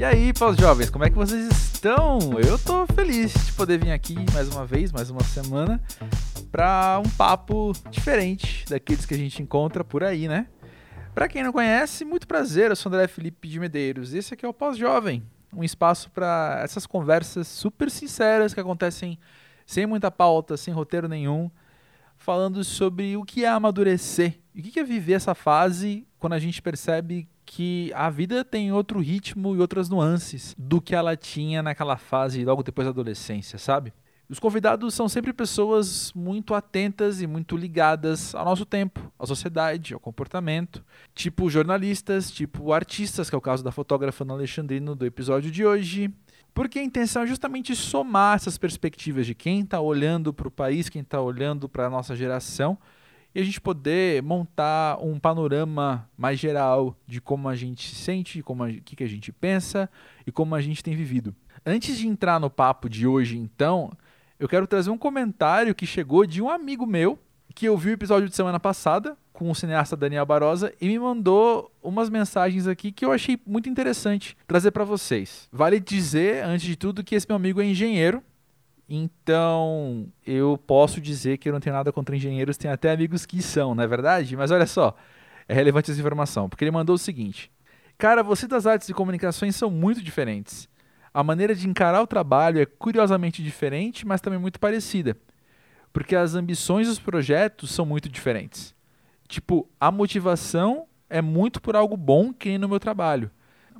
E aí, pós-jovens, como é que vocês estão? Eu tô feliz de poder vir aqui mais uma vez, mais uma semana, para um papo diferente daqueles que a gente encontra por aí, né? Para quem não conhece, muito prazer, eu sou André Felipe de Medeiros. Esse aqui é o Pós-Jovem, um espaço para essas conversas super sinceras que acontecem sem muita pauta, sem roteiro nenhum, falando sobre o que é amadurecer e o que é viver essa fase quando a gente percebe que a vida tem outro ritmo e outras nuances do que ela tinha naquela fase logo depois da adolescência, sabe? Os convidados são sempre pessoas muito atentas e muito ligadas ao nosso tempo, à sociedade, ao comportamento, tipo jornalistas, tipo artistas, que é o caso da fotógrafa Ana Alexandrino do episódio de hoje. Porque a intenção é justamente somar essas perspectivas de quem está olhando para o país, quem está olhando para a nossa geração e a gente poder montar um panorama mais geral de como a gente se sente, como o que, que a gente pensa e como a gente tem vivido. Antes de entrar no papo de hoje, então, eu quero trazer um comentário que chegou de um amigo meu que ouviu o episódio de semana passada com o cineasta Daniel Barosa e me mandou umas mensagens aqui que eu achei muito interessante trazer para vocês. Vale dizer, antes de tudo, que esse meu amigo é engenheiro então, eu posso dizer que eu não tenho nada contra engenheiros, tenho até amigos que são, não é verdade? Mas olha só, é relevante essa informação, porque ele mandou o seguinte: Cara, você das artes e comunicações são muito diferentes. A maneira de encarar o trabalho é curiosamente diferente, mas também muito parecida. Porque as ambições dos projetos são muito diferentes. Tipo, a motivação é muito por algo bom que nem no meu trabalho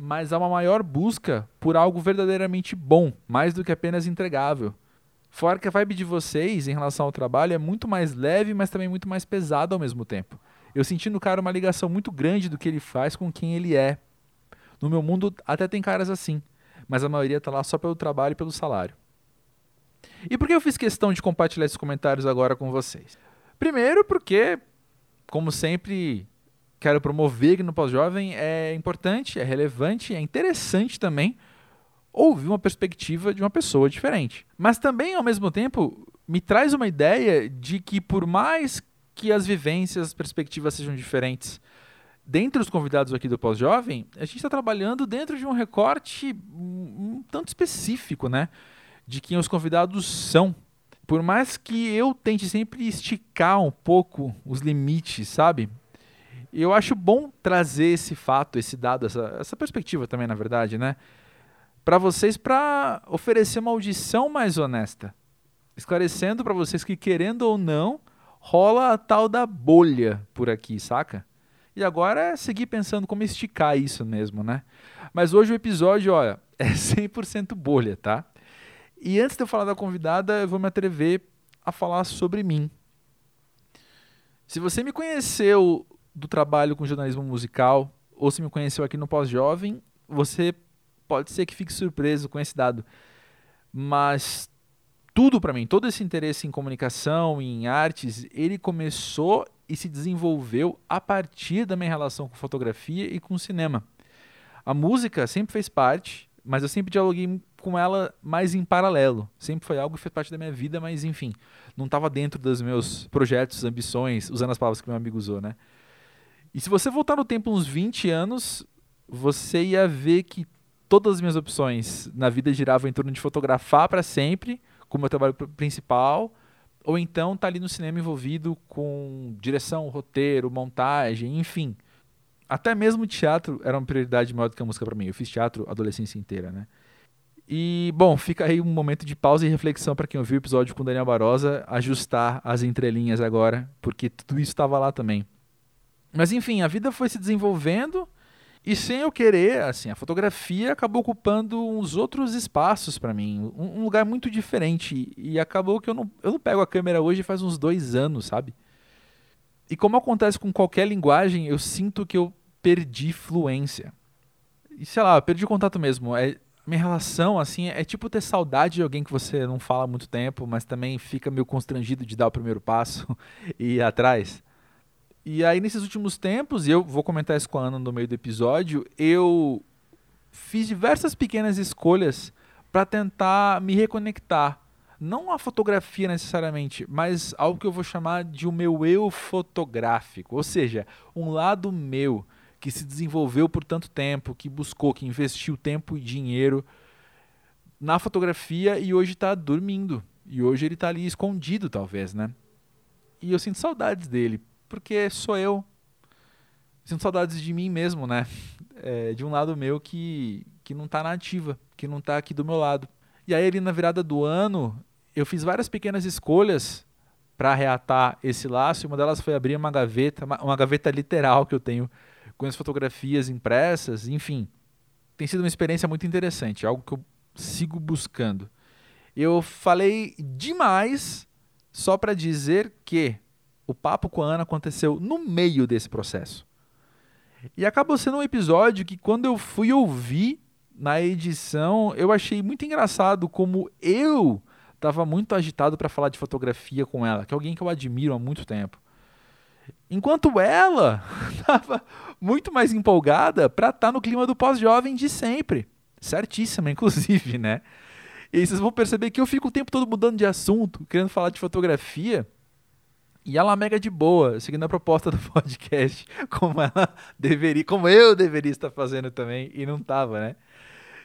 mas há uma maior busca por algo verdadeiramente bom, mais do que apenas entregável. Fora que a vibe de vocês em relação ao trabalho é muito mais leve, mas também muito mais pesada ao mesmo tempo. Eu senti no cara uma ligação muito grande do que ele faz com quem ele é. No meu mundo até tem caras assim, mas a maioria está lá só pelo trabalho e pelo salário. E por que eu fiz questão de compartilhar esses comentários agora com vocês? Primeiro, porque, como sempre, quero promover aqui no Pós-Jovem é importante, é relevante, é interessante também ouvir uma perspectiva de uma pessoa diferente. Mas também, ao mesmo tempo, me traz uma ideia de que, por mais que as vivências, as perspectivas sejam diferentes, dentre os convidados aqui do Pós-Jovem, a gente está trabalhando dentro de um recorte um, tanto específico, né? De quem os convidados são. Por mais que eu tente sempre esticar um pouco os limites, sabe? eu acho bom trazer esse fato, esse dado, essa, essa perspectiva também, na verdade, né? Para vocês para oferecer uma audição mais honesta, esclarecendo para vocês que querendo ou não rola a tal da bolha por aqui, saca? E agora é seguir pensando como esticar isso mesmo, né? Mas hoje o episódio, olha, é 100% bolha, tá? E antes de eu falar da convidada, eu vou me atrever a falar sobre mim. Se você me conheceu do trabalho com jornalismo musical, ou se me conheceu aqui no Pós-Jovem, você pode ser que fique surpreso com esse dado. Mas tudo para mim, todo esse interesse em comunicação, em artes, ele começou e se desenvolveu a partir da minha relação com fotografia e com cinema. A música sempre fez parte, mas eu sempre dialoguei com ela mais em paralelo. Sempre foi algo que fez parte da minha vida, mas enfim, não estava dentro dos meus projetos, ambições, usando as palavras que meu amigo usou, né? E se você voltar no tempo uns 20 anos, você ia ver que todas as minhas opções na vida giravam em torno de fotografar para sempre, como meu trabalho principal, ou então tá ali no cinema envolvido com direção, roteiro, montagem, enfim. Até mesmo teatro era uma prioridade maior do que a música para mim. Eu fiz teatro a adolescência inteira, né? E, bom, fica aí um momento de pausa e reflexão para quem ouviu o episódio com o Daniel Barosa, ajustar as entrelinhas agora, porque tudo isso estava lá também. Mas, enfim, a vida foi se desenvolvendo e sem eu querer, assim, a fotografia acabou ocupando uns outros espaços para mim, um, um, lugar muito diferente. E acabou que eu não, eu não pego a câmera hoje faz uns dois anos, sabe? E como acontece com qualquer linguagem, eu sinto que eu perdi fluência. E sei lá, eu perdi contato mesmo. É, minha relação, assim, é tipo ter saudade de alguém que você não fala há muito tempo, mas também fica meio constrangido de dar o primeiro passo e ir atrás. E aí, nesses últimos tempos, e eu vou comentar isso com a Ana no meio do episódio, eu fiz diversas pequenas escolhas para tentar me reconectar. Não a fotografia necessariamente, mas algo que eu vou chamar de o meu eu fotográfico. Ou seja, um lado meu que se desenvolveu por tanto tempo, que buscou, que investiu tempo e dinheiro na fotografia e hoje está dormindo. E hoje ele está ali escondido, talvez, né? E eu sinto saudades dele, porque sou eu. Sinto saudades de mim mesmo, né? É, de um lado meu que, que não está na ativa, que não está aqui do meu lado. E aí, ali na virada do ano, eu fiz várias pequenas escolhas para reatar esse laço. E uma delas foi abrir uma gaveta, uma gaveta literal que eu tenho com as fotografias impressas. Enfim, tem sido uma experiência muito interessante, algo que eu sigo buscando. Eu falei demais só para dizer que o papo com a Ana aconteceu no meio desse processo. E acabou sendo um episódio que, quando eu fui ouvir na edição, eu achei muito engraçado como eu estava muito agitado para falar de fotografia com ela, que é alguém que eu admiro há muito tempo. Enquanto ela estava muito mais empolgada para estar tá no clima do pós-jovem de sempre. Certíssima, inclusive, né? E vocês vão perceber que eu fico o tempo todo mudando de assunto, querendo falar de fotografia. E ela mega de boa, seguindo a proposta do podcast, como ela deveria, como eu deveria estar fazendo também, e não estava, né?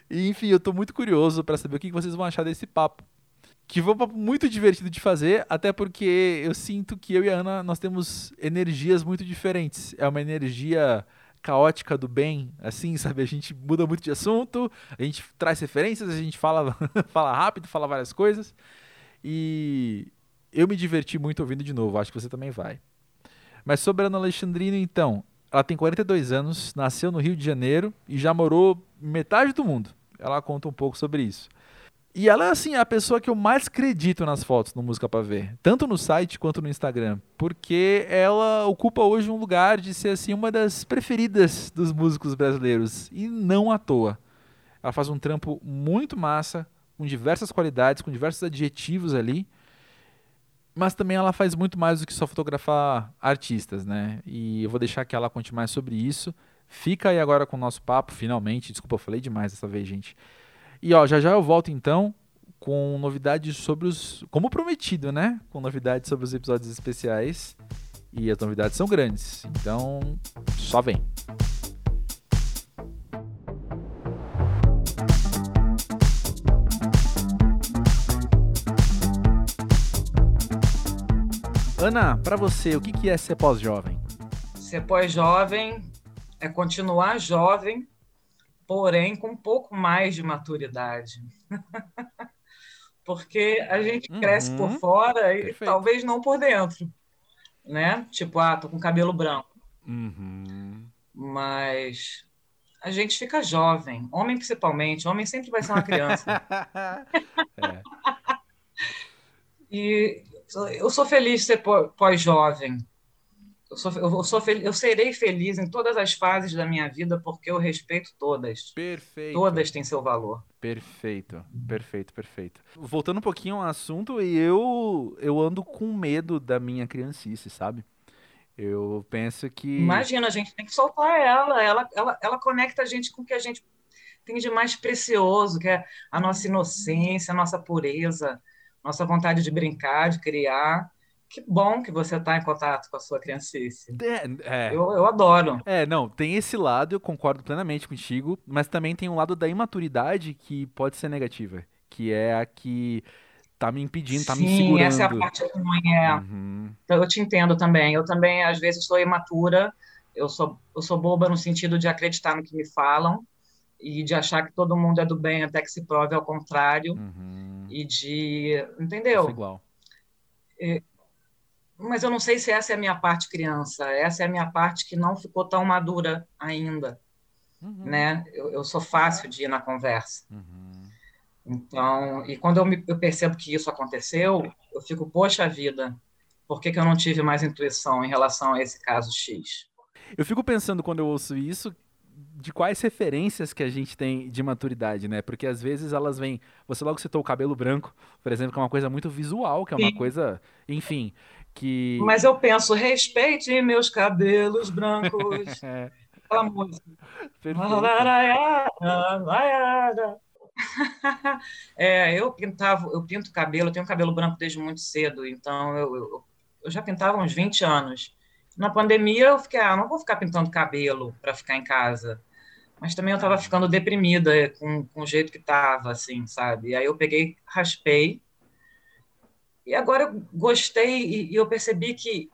E, enfim, eu estou muito curioso para saber o que vocês vão achar desse papo. Que foi um papo muito divertido de fazer, até porque eu sinto que eu e a Ana nós temos energias muito diferentes. É uma energia caótica do bem, assim, sabe? A gente muda muito de assunto, a gente traz referências, a gente fala, fala rápido, fala várias coisas. E eu me diverti muito ouvindo de novo, acho que você também vai. Mas sobre a Ana Alexandrino, então, ela tem 42 anos, nasceu no Rio de Janeiro e já morou metade do mundo. Ela conta um pouco sobre isso. E ela, assim, é a pessoa que eu mais acredito nas fotos no Música Pra Ver, tanto no site quanto no Instagram, porque ela ocupa hoje um lugar de ser, assim, uma das preferidas dos músicos brasileiros, e não à toa. Ela faz um trampo muito massa, com diversas qualidades, com diversos adjetivos ali, mas também ela faz muito mais do que só fotografar artistas, né? E eu vou deixar que ela conte mais sobre isso. Fica aí agora com o nosso papo, finalmente. Desculpa, eu falei demais dessa vez, gente. E ó, já já eu volto então com novidades sobre os. Como prometido, né? Com novidades sobre os episódios especiais. E as novidades são grandes. Então, só vem. Ana, para você, o que é ser pós-jovem? Ser pós-jovem é continuar jovem porém com um pouco mais de maturidade. Porque a gente uhum. cresce por fora e Perfeito. talvez não por dentro, né? Tipo, ah, tô com cabelo branco. Uhum. Mas a gente fica jovem, homem principalmente, homem sempre vai ser uma criança. é. E eu sou feliz de ser pós-jovem, eu, sou, eu, sou eu serei feliz em todas as fases da minha vida porque eu respeito todas. Perfeito. Todas têm seu valor. Perfeito, perfeito, perfeito. Voltando um pouquinho ao assunto, eu, eu ando com medo da minha criancice, sabe? Eu penso que. Imagina, a gente tem que soltar ela. Ela, ela, ela conecta a gente com o que a gente tem de mais precioso, que é a nossa inocência, a nossa pureza, nossa vontade de brincar, de criar. Que bom que você está em contato com a sua criancice. É, é. Eu, eu adoro. É, não, tem esse lado, eu concordo plenamente contigo, mas também tem um lado da imaturidade que pode ser negativa, que é a que tá me impedindo, Sim, tá me segurando. Sim, essa é a parte ruim, é. Uhum. Eu te entendo também. Eu também, às vezes, sou imatura, eu sou, eu sou boba no sentido de acreditar no que me falam e de achar que todo mundo é do bem até que se prove ao contrário uhum. e de... Entendeu? É igual. É, mas eu não sei se essa é a minha parte criança, essa é a minha parte que não ficou tão madura ainda, uhum. né? Eu, eu, sou fácil de ir na conversa. Uhum. Então, e quando eu, me, eu percebo que isso aconteceu, eu fico, poxa vida, por que, que eu não tive mais intuição em relação a esse caso X? Eu fico pensando quando eu ouço isso, de quais referências que a gente tem de maturidade, né? Porque às vezes elas vêm. Você logo citou o cabelo branco, por exemplo, que é uma coisa muito visual, que é uma Sim. coisa. Enfim que. Mas eu penso, respeite meus cabelos brancos. é. Aquela música. é, eu pintava, eu pinto cabelo, eu tenho cabelo branco desde muito cedo, então eu, eu, eu já pintava uns 20 anos. Na pandemia eu fiquei, ah, não vou ficar pintando cabelo para ficar em casa. Mas também eu estava ficando deprimida com, com o jeito que estava, assim, sabe? E aí eu peguei, raspei. E agora eu gostei e, e eu percebi que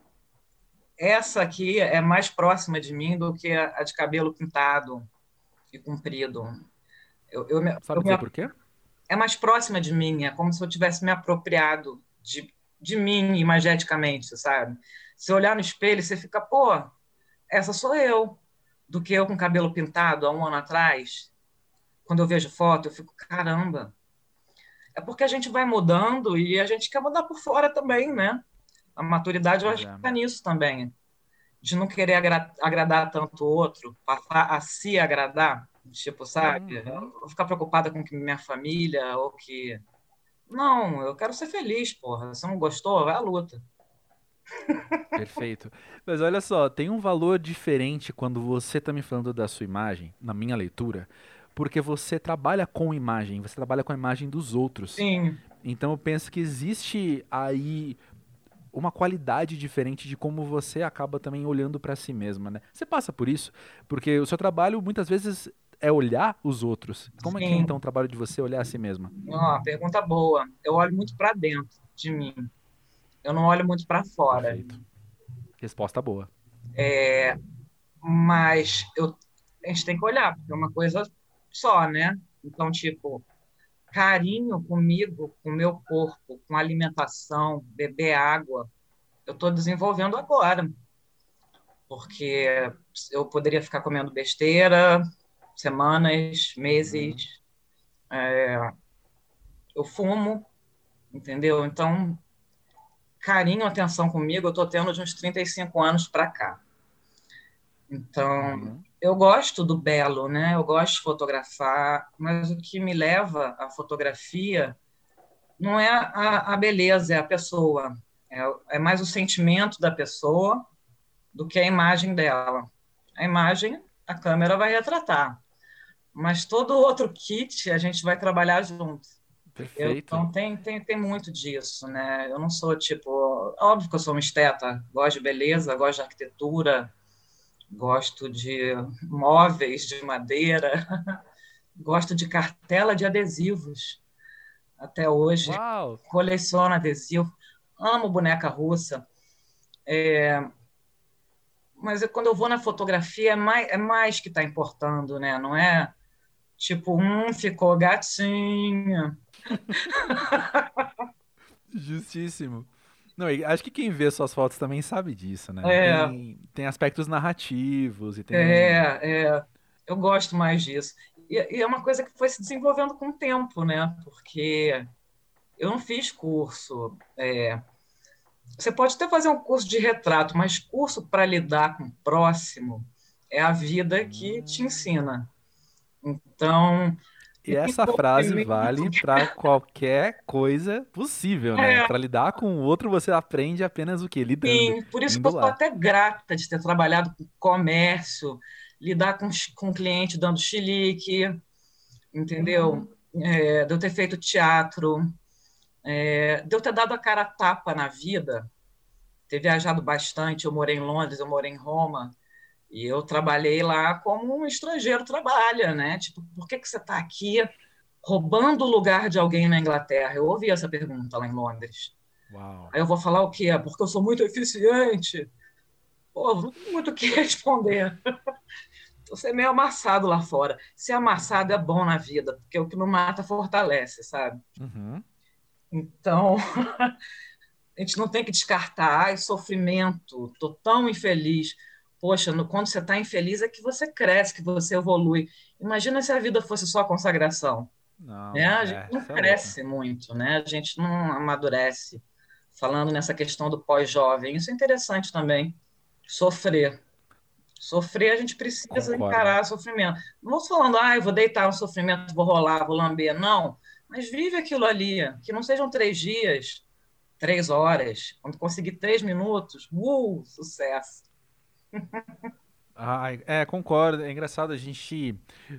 essa aqui é mais próxima de mim do que a, de cabelo pintado e comprido. Eu, eu, Sabe eu me, por quê? É mais próxima de mim, é como se eu tivesse me apropriado de, de mim imageticamente, sabe? Se olhar no espelho, você fica, pô, essa sou eu. Do que eu com cabelo pintado há um ano atrás. Quando eu vejo foto, eu fico, caramba. É porque a gente vai mudando e a gente quer mudar por fora também, né? A maturidade vai ficar é. nisso também. De não querer agra agradar tanto o outro, passar a se agradar. Tipo, sabe? Uhum. Vou ficar preocupada com que minha família ou que. Não, eu quero ser feliz, porra. Se não gostou, vai à luta. Perfeito. Mas olha só, tem um valor diferente quando você tá me falando da sua imagem, na minha leitura, porque você trabalha com imagem, você trabalha com a imagem dos outros. Sim. Então eu penso que existe aí uma qualidade diferente de como você acaba também olhando para si mesma, né? Você passa por isso, porque o seu trabalho muitas vezes é olhar os outros. Como Sim. é que é então o trabalho de você olhar a si mesma? Oh, pergunta boa. Eu olho muito para dentro de mim. Eu não olho muito para fora. Perfeito. Resposta boa. É, mas eu, a gente tem que olhar, porque é uma coisa só, né? Então, tipo, carinho comigo, com meu corpo, com alimentação, beber água, eu estou desenvolvendo agora. Porque eu poderia ficar comendo besteira semanas, meses. É, eu fumo, entendeu? Então, carinho, atenção comigo, eu estou tendo de uns 35 anos para cá. Então, uhum eu gosto do belo, né? Eu gosto de fotografar, mas o que me leva à fotografia não é a, a beleza, é a pessoa. É, é, mais o sentimento da pessoa do que a imagem dela. A imagem, a câmera vai retratar, mas todo outro kit a gente vai trabalhar junto. Perfeito. Eu, então tem, tem, tem muito disso, né? Eu não sou tipo, óbvio que eu sou uma esteta, gosto de beleza, gosto de arquitetura, gosto de móveis de madeira, gosto de cartela de adesivos. Até hoje, Uau. coleciono adesivo, amo boneca russa. É, mas quando eu vou na fotografia, é mais, é mais que está importando, né? Não é tipo, um ficou gatinho. Justíssimo. Não, acho que quem vê suas fotos também sabe disso, né? É. Tem, tem aspectos narrativos e tem. É, é. Eu gosto mais disso. E, e, é uma coisa que foi se desenvolvendo com o tempo, né? Porque eu não fiz curso. É... Você pode até fazer um curso de retrato, mas curso para lidar com o próximo é a vida que te ensina. Então, e essa frase vale para qualquer coisa possível, né? É. Para lidar com o outro, você aprende apenas o quê? Lidando. Sim, por isso que eu estou até grata de ter trabalhado com comércio, lidar com, com cliente dando chilique, entendeu? Uhum. É, de eu ter feito teatro, é, de eu ter dado a cara a tapa na vida, ter viajado bastante. Eu morei em Londres, eu morei em Roma. E eu trabalhei lá como um estrangeiro trabalha, né? Tipo, por que, que você está aqui roubando o lugar de alguém na Inglaterra? Eu ouvi essa pergunta lá em Londres. Uau. Aí eu vou falar o quê? Porque eu sou muito eficiente. Pô, não tem muito o que responder. Você é meio amassado lá fora. Ser amassado é bom na vida, porque o que não mata fortalece, sabe? Uhum. Então, a gente não tem que descartar. Ai, sofrimento, tô tão infeliz poxa, no, quando você está infeliz é que você cresce, que você evolui. Imagina se a vida fosse só consagração. Não, né? A gente é, não é cresce é muito, né? A gente não amadurece. Falando nessa questão do pós-jovem, isso é interessante também. Sofrer. Sofrer, a gente precisa Concordo. encarar sofrimento. Não estou falando, ah, eu vou deitar no sofrimento, vou rolar, vou lamber. Não. Mas vive aquilo ali. Que não sejam três dias, três horas. Quando conseguir três minutos, uh, sucesso. Ah, é, concordo. É engraçado, a gente,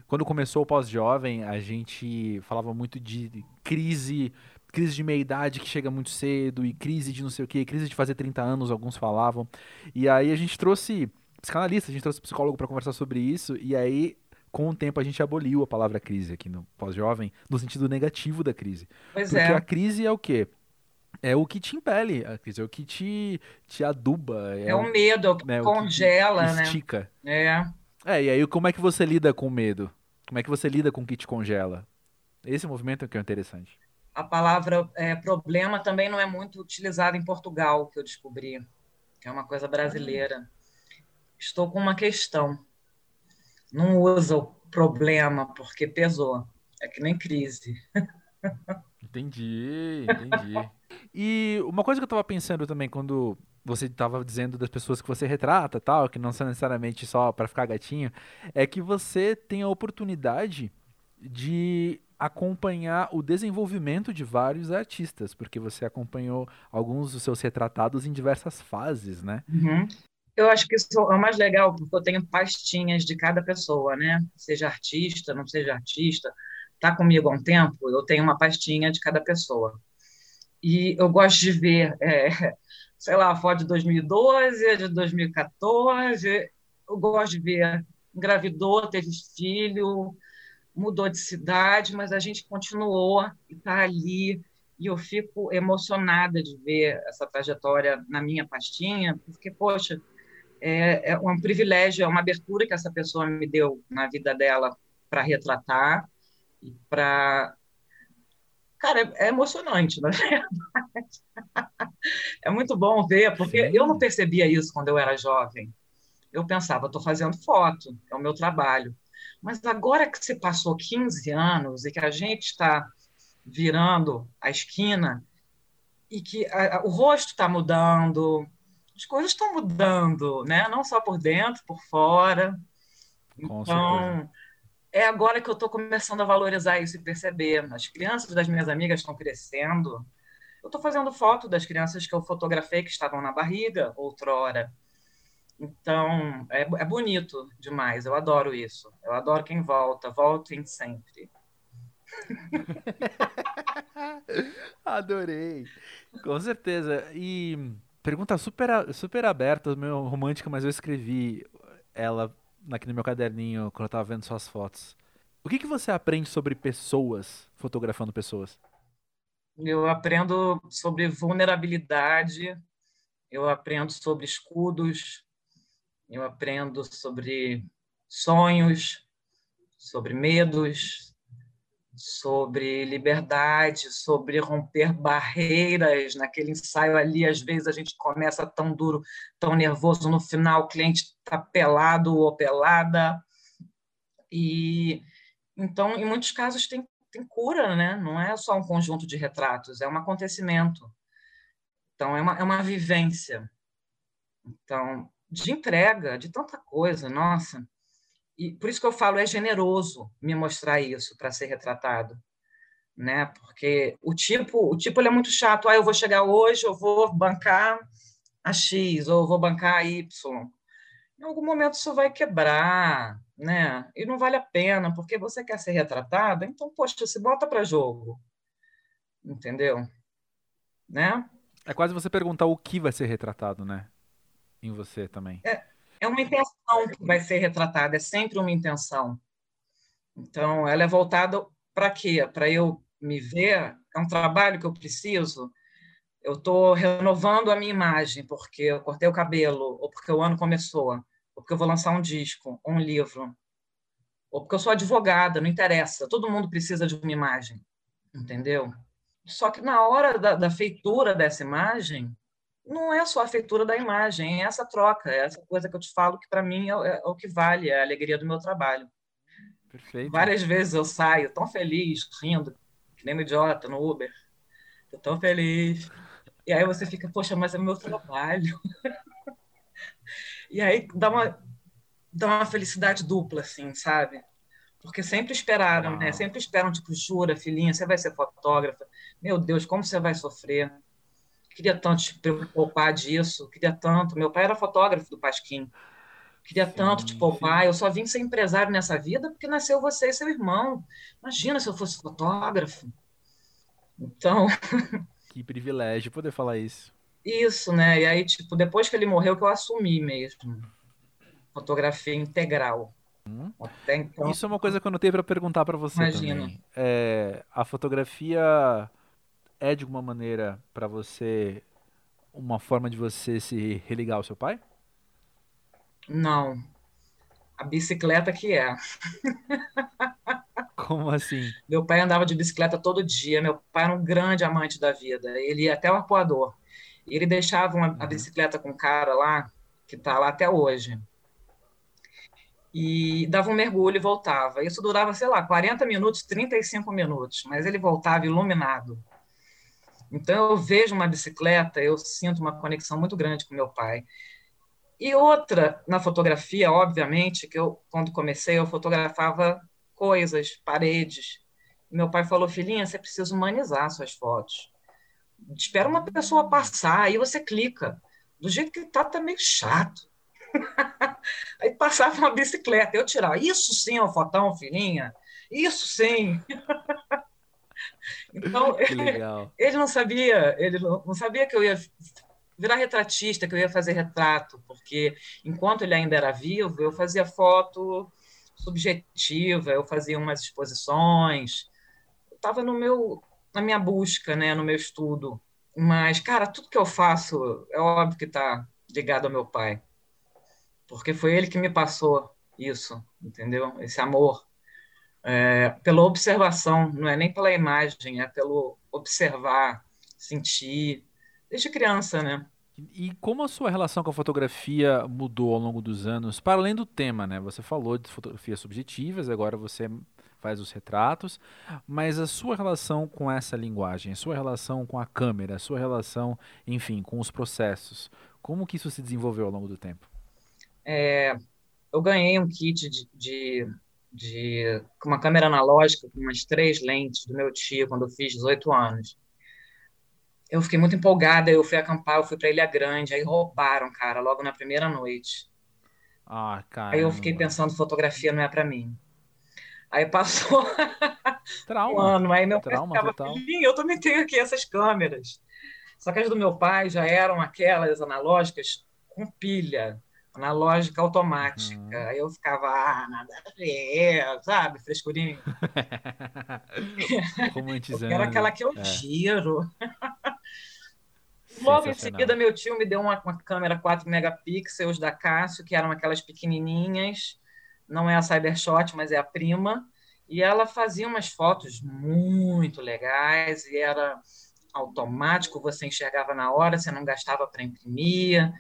quando começou o pós-jovem, a gente falava muito de crise crise de meia-idade que chega muito cedo, e crise de não sei o que, crise de fazer 30 anos, alguns falavam. E aí a gente trouxe psicanalista, a gente trouxe psicólogo para conversar sobre isso, e aí com o tempo a gente aboliu a palavra crise aqui no pós-jovem, no sentido negativo da crise. Pois Porque é. a crise é o quê? É o que te impele, a crise é o que te, te aduba. É, é o medo, é o que né, congela, o que estica. né? É. É, e aí como é que você lida com o medo? Como é que você lida com o que te congela? Esse movimento é que é interessante. A palavra é, problema também não é muito utilizada em Portugal, que eu descobri. Que é uma coisa brasileira. Estou com uma questão. Não usa o problema porque pesou. É que nem crise. Entendi, entendi. E uma coisa que eu estava pensando também quando você estava dizendo das pessoas que você retrata, tal, que não são necessariamente só para ficar gatinho, é que você tem a oportunidade de acompanhar o desenvolvimento de vários artistas, porque você acompanhou alguns dos seus retratados em diversas fases, né? Uhum. Eu acho que isso é o mais legal, porque eu tenho pastinhas de cada pessoa, né? Seja artista, não seja artista, tá comigo há um tempo, eu tenho uma pastinha de cada pessoa. E eu gosto de ver, é, sei lá, a foto de 2012, de 2014, eu gosto de ver, engravidou, teve filho, mudou de cidade, mas a gente continuou e está ali. E eu fico emocionada de ver essa trajetória na minha pastinha, porque, poxa, é, é um privilégio, é uma abertura que essa pessoa me deu na vida dela para retratar e para. Cara, é, é emocionante, na verdade. É muito bom ver, porque Sim. eu não percebia isso quando eu era jovem. Eu pensava, estou fazendo foto, é o meu trabalho. Mas agora que você passou 15 anos e que a gente está virando a esquina e que a, a, o rosto está mudando, as coisas estão mudando, né? Não só por dentro, por fora. Com então, certeza. É agora que eu estou começando a valorizar isso e perceber. As crianças das minhas amigas estão crescendo. Eu estou fazendo foto das crianças que eu fotografei que estavam na barriga outrora. Então, é, é bonito demais. Eu adoro isso. Eu adoro quem volta. Voltem sempre. Adorei. Com certeza. E pergunta super, super aberta, meio romântica, mas eu escrevi ela aqui no meu caderninho quando eu tava vendo suas fotos. O que, que você aprende sobre pessoas, fotografando pessoas? Eu aprendo sobre vulnerabilidade, eu aprendo sobre escudos, eu aprendo sobre sonhos, sobre medos, sobre liberdade, sobre romper barreiras. Naquele ensaio ali, às vezes a gente começa tão duro, tão nervoso, no final o cliente está pelado ou pelada. E então, em muitos casos tem, tem cura, né? Não é só um conjunto de retratos, é um acontecimento. Então, é uma, é uma vivência. Então, de entrega, de tanta coisa, nossa. E por isso que eu falo, é generoso me mostrar isso para ser retratado, né? Porque o tipo, o tipo ele é muito chato. Ah, eu vou chegar hoje, eu vou bancar a X ou eu vou bancar a Y. Em algum momento isso vai quebrar, né? E não vale a pena, porque você quer ser retratado, então poxa, se bota para jogo. Entendeu? Né? É quase você perguntar o que vai ser retratado, né? em você também. É, é uma intenção que vai ser retratada, é sempre uma intenção. Então, ela é voltada para quê? Para eu me ver, é um trabalho que eu preciso. Eu estou renovando a minha imagem porque eu cortei o cabelo, ou porque o ano começou, ou porque eu vou lançar um disco, ou um livro, ou porque eu sou advogada, não interessa. Todo mundo precisa de uma imagem, entendeu? Só que na hora da, da feitura dessa imagem, não é só a feitura da imagem, é essa troca, é essa coisa que eu te falo que para mim é, é, o que vale, é a alegria do meu trabalho. Perfeito. Várias vezes eu saio tão feliz, rindo, que nem um idiota no Uber. Tô tão feliz. E aí você fica, poxa, mas é meu trabalho. e aí dá uma, dá uma felicidade dupla, assim, sabe? Porque sempre esperaram, né? Sempre esperam, tipo, jura, filhinha, você vai ser fotógrafa. Meu Deus, como você vai sofrer? Queria tanto te poupar disso, queria tanto. Meu pai era fotógrafo do Pasquim. Queria sim, tanto te poupar. Sim. Eu só vim ser empresário nessa vida porque nasceu você e seu irmão. Imagina se eu fosse fotógrafo. Então. Que privilégio poder falar isso. Isso, né? E aí, tipo, depois que ele morreu, que eu assumi mesmo. Fotografia integral. Hum. Então... Isso é uma coisa que eu notei para perguntar para você Imagina. É, a fotografia é de alguma maneira para você uma forma de você se religar ao seu pai? Não. A bicicleta que é. Como assim? Meu pai andava de bicicleta todo dia. Meu pai era um grande amante da vida. Ele ia até o arpoador. Ele deixava uma, a uhum. bicicleta com um cara lá, que está lá até hoje. E dava um mergulho e voltava. Isso durava, sei lá, 40 minutos, 35 minutos. Mas ele voltava iluminado. Então, eu vejo uma bicicleta, eu sinto uma conexão muito grande com meu pai. E outra, na fotografia, obviamente, que eu, quando comecei, eu fotografava coisas, paredes. Meu pai falou, filhinha, você precisa humanizar suas fotos. Espera uma pessoa passar, aí você clica. Do jeito que tá, tá meio chato. aí passava uma bicicleta, eu tirava. Isso sim é um fotão, filhinha. Isso sim. então, ele não sabia, ele não sabia que eu ia virar retratista, que eu ia fazer retrato, porque enquanto ele ainda era vivo, eu fazia foto subjetiva, eu fazia umas exposições, estava no meu na minha busca, né, no meu estudo. Mas, cara, tudo que eu faço é óbvio que está ligado ao meu pai, porque foi ele que me passou isso, entendeu? Esse amor é, pela observação, não é nem pela imagem, é pelo observar, sentir, desde criança, né? E como a sua relação com a fotografia mudou ao longo dos anos, para além do tema, né? Você falou de fotografias subjetivas, agora você faz os retratos, mas a sua relação com essa linguagem, a sua relação com a câmera, a sua relação, enfim, com os processos, como que isso se desenvolveu ao longo do tempo? É, eu ganhei um kit de, de, de uma câmera analógica com umas três lentes do meu tio quando eu fiz 18 anos eu fiquei muito empolgada, eu fui acampar, eu fui para Ilha Grande, aí roubaram, cara, logo na primeira noite. Ah, cara. Aí eu fiquei pensando, fotografia não é para mim. Aí passou Trauma. um ano, aí meu Trauma, pai ficava, total. eu também tenho aqui essas câmeras. Só que as do meu pai já eram aquelas analógicas com pilha analógica automática. Uhum. Eu ficava, ah, nada a ver, sabe? Frescurinho. Romantizando. Era aquela que eu é. giro. Logo em seguida, meu tio me deu uma, uma, câmera 4 megapixels da Cássio, que eram aquelas pequenininhas. Não é a Cybershot, mas é a prima. E ela fazia umas fotos muito legais e era automático, você enxergava na hora, você não gastava para imprimir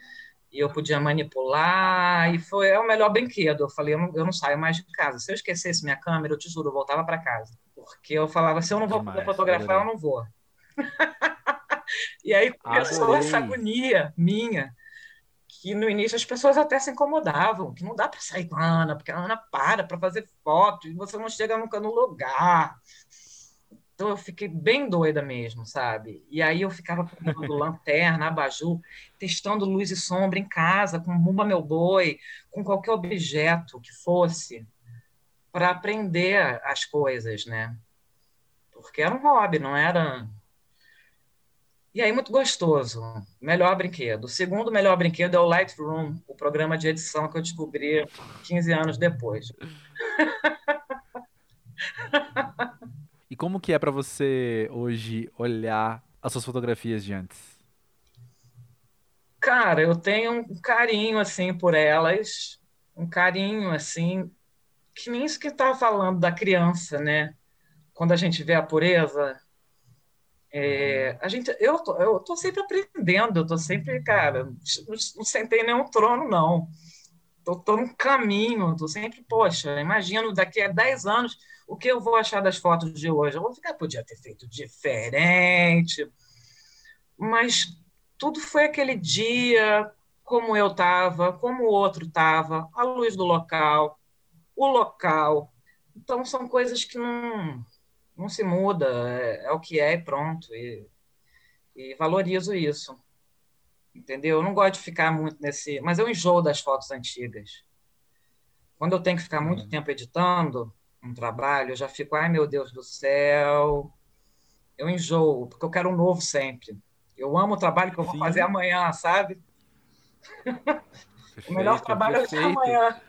e eu podia manipular, e foi é o melhor brinquedo. Eu falei, eu não, eu não saio mais de casa. Se eu esquecesse minha câmera, eu te juro, eu voltava para casa. Porque eu falava, se eu não vou Demais, fotografar, eu não vou. e aí começou adorei. essa agonia minha, que no início as pessoas até se incomodavam, que não dá para sair com a Ana, porque a Ana para para fazer foto, e você não chega nunca no lugar. Então eu fiquei bem doida mesmo, sabe? E aí eu ficava pegando lanterna, abajur, testando luz e sombra em casa, com bumba meu boi, com qualquer objeto que fosse, para aprender as coisas, né? Porque era um hobby, não era. E aí, muito gostoso. Melhor brinquedo. O segundo melhor brinquedo é o Lightroom, o programa de edição que eu descobri 15 anos depois. Como que é para você hoje olhar as suas fotografias de antes? Cara, eu tenho um carinho assim por elas, um carinho assim, que nem isso que estava falando da criança, né? Quando a gente vê a pureza, é, a gente, eu tô, eu tô sempre aprendendo, eu tô sempre, cara, não, não sentei nenhum trono, não. Tô, tô num caminho, tô sempre, poxa, imagino daqui a 10 anos o que eu vou achar das fotos de hoje? Eu vou ficar, podia ter feito diferente, mas tudo foi aquele dia, como eu estava, como o outro estava, a luz do local, o local. Então, são coisas que não, não se muda, é, é o que é e pronto. E, e valorizo isso. Entendeu? Eu não gosto de ficar muito nesse. Mas eu enjoo das fotos antigas. Quando eu tenho que ficar muito uhum. tempo editando, um trabalho, eu já fico, ai meu Deus do céu, Eu enjoo, porque eu quero um novo sempre. Eu amo o trabalho que eu vou Sim. fazer amanhã, sabe? Perfeito, o melhor trabalho perfeito. é amanhã.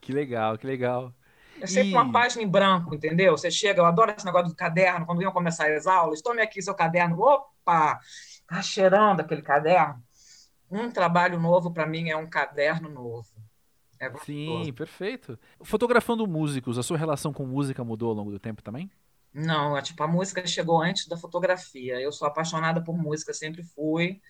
Que legal, que legal. É sempre e... uma página em branco, entendeu? Você chega, eu adoro esse negócio do caderno, quando iam começar as aulas, tome aqui seu caderno, opa, tá cheirando aquele caderno. Um trabalho novo para mim é um caderno novo. É Sim, perfeito. Fotografando músicos, a sua relação com música mudou ao longo do tempo também? Não, tipo, a música chegou antes da fotografia. Eu sou apaixonada por música, sempre fui.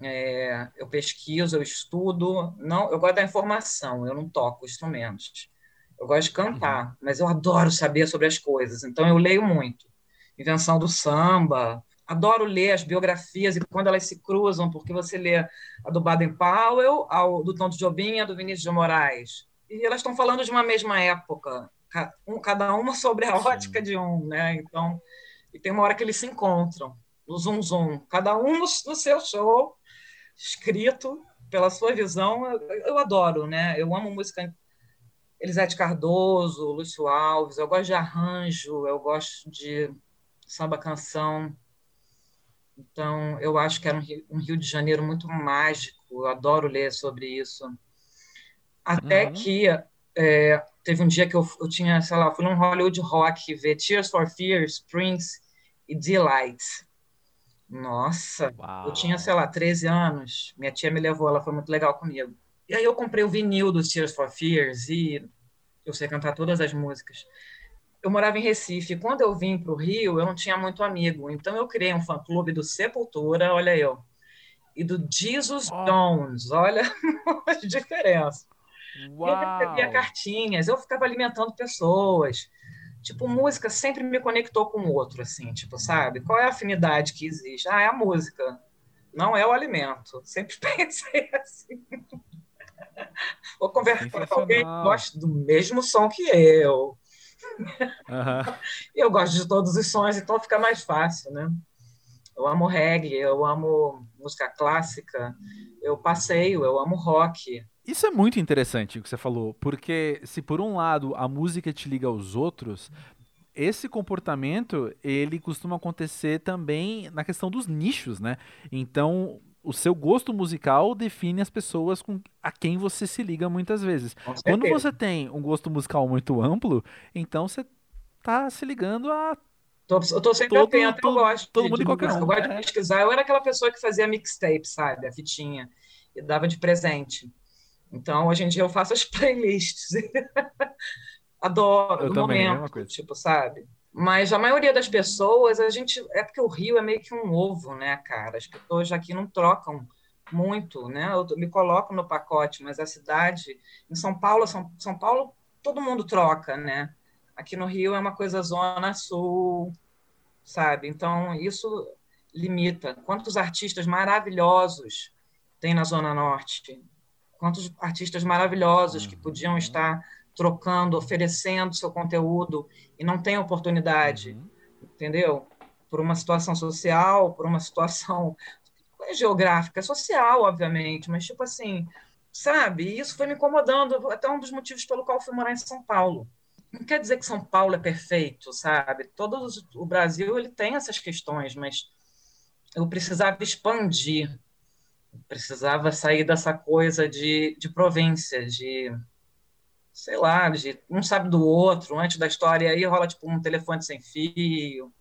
É, eu pesquiso, eu estudo. Não, eu gosto da informação, eu não toco instrumentos. Eu gosto de cantar, uhum. mas eu adoro saber sobre as coisas. Então eu leio muito. Invenção do samba. Adoro ler as biografias e quando elas se cruzam, porque você lê a do Baden Powell, ao, do Tom de Jobim, a do Vinícius de Moraes. E elas estão falando de uma mesma época, cada uma sobre a ótica Sim. de um, né? Então, e tem uma hora que eles se encontram no Zoom Zoom, cada um no, no seu show, escrito pela sua visão. Eu, eu adoro, né? Eu amo música Elisete Cardoso, Lúcio Alves, eu gosto de arranjo, eu gosto de samba canção. Então, eu acho que era um Rio, um Rio de Janeiro muito mágico, eu adoro ler sobre isso. Até uhum. que é, teve um dia que eu, eu tinha, sei lá, fui num Hollywood Rock ver Tears for Fears, Prince e Delight. Nossa, Uau. eu tinha, sei lá, 13 anos. Minha tia me levou, ela foi muito legal comigo. E aí eu comprei o vinil dos Tears for Fears e eu sei cantar todas as músicas. Eu morava em Recife. Quando eu vim para o Rio, eu não tinha muito amigo. Então eu criei um fã-clube do Sepultura, olha eu, e do Jesus oh. Jones. Olha a diferença. Uau. Eu recebia cartinhas, eu ficava alimentando pessoas. Tipo, música sempre me conectou com o outro, assim, tipo, sabe? Qual é a afinidade que existe? Ah, é a música, não é o alimento. Sempre pensei assim. Vou conversar com alguém que gosta do mesmo som que eu. Uhum. eu gosto de todos os sons, então fica mais fácil, né? Eu amo reggae, eu amo música clássica, eu passeio, eu amo rock. Isso é muito interessante o que você falou, porque se por um lado a música te liga aos outros, esse comportamento ele costuma acontecer também na questão dos nichos, né? Então o seu gosto musical define as pessoas com a quem você se liga muitas vezes. Quando você tem um gosto musical muito amplo, então você tá se ligando a Tô, eu tô sempre todo, atento, todo, eu gosto. Todo de, mundo de, qualquer um. Eu gosto de é. pesquisar. Eu era aquela pessoa que fazia mixtape, sabe? A fitinha. E dava de presente. Então, hoje em dia, eu faço as playlists. Adoro, eu no também, momento, tipo, sabe? Mas a maioria das pessoas, a gente. É porque o Rio é meio que um ovo, né, cara? As pessoas aqui não trocam muito, né? Eu me coloco no pacote, mas a cidade. Em São Paulo, São, São Paulo, todo mundo troca, né? Aqui no Rio é uma coisa zona sul, sabe? Então, isso limita. Quantos artistas maravilhosos tem na Zona Norte? Quantos artistas maravilhosos que podiam uhum. estar trocando, oferecendo seu conteúdo e não tem oportunidade, uhum. entendeu? Por uma situação social, por uma situação geográfica, social, obviamente, mas tipo assim, sabe? Isso foi me incomodando, até um dos motivos pelo qual fui morar em São Paulo. Não quer dizer que São Paulo é perfeito, sabe? Todo o Brasil ele tem essas questões, mas eu precisava expandir, precisava sair dessa coisa de, de província, de sei lá, de um sabe do outro, antes da história, aí rola tipo um telefone sem fio.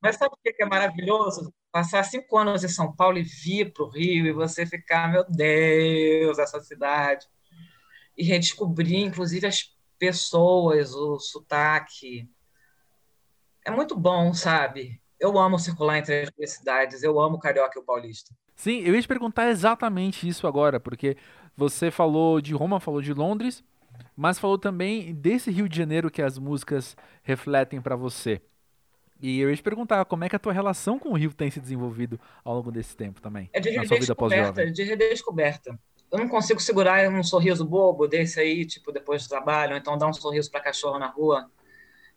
Mas sabe o que é maravilhoso? Passar cinco anos em São Paulo e vir para o Rio e você ficar, meu Deus, essa cidade. E redescobrir, inclusive, as pessoas, o sotaque. É muito bom, sabe? Eu amo circular entre as duas cidades, eu amo o carioca e o paulista. Sim, eu ia te perguntar exatamente isso agora, porque você falou de Roma, falou de Londres, mas falou também desse Rio de Janeiro que as músicas refletem para você. E eu ia te perguntar como é que a tua relação com o Rio tem se desenvolvido ao longo desse tempo também? É de redescoberta, de redescoberta. Eu não consigo segurar um sorriso bobo desse aí, tipo, depois do trabalho, ou então dar um sorriso para cachorro na rua.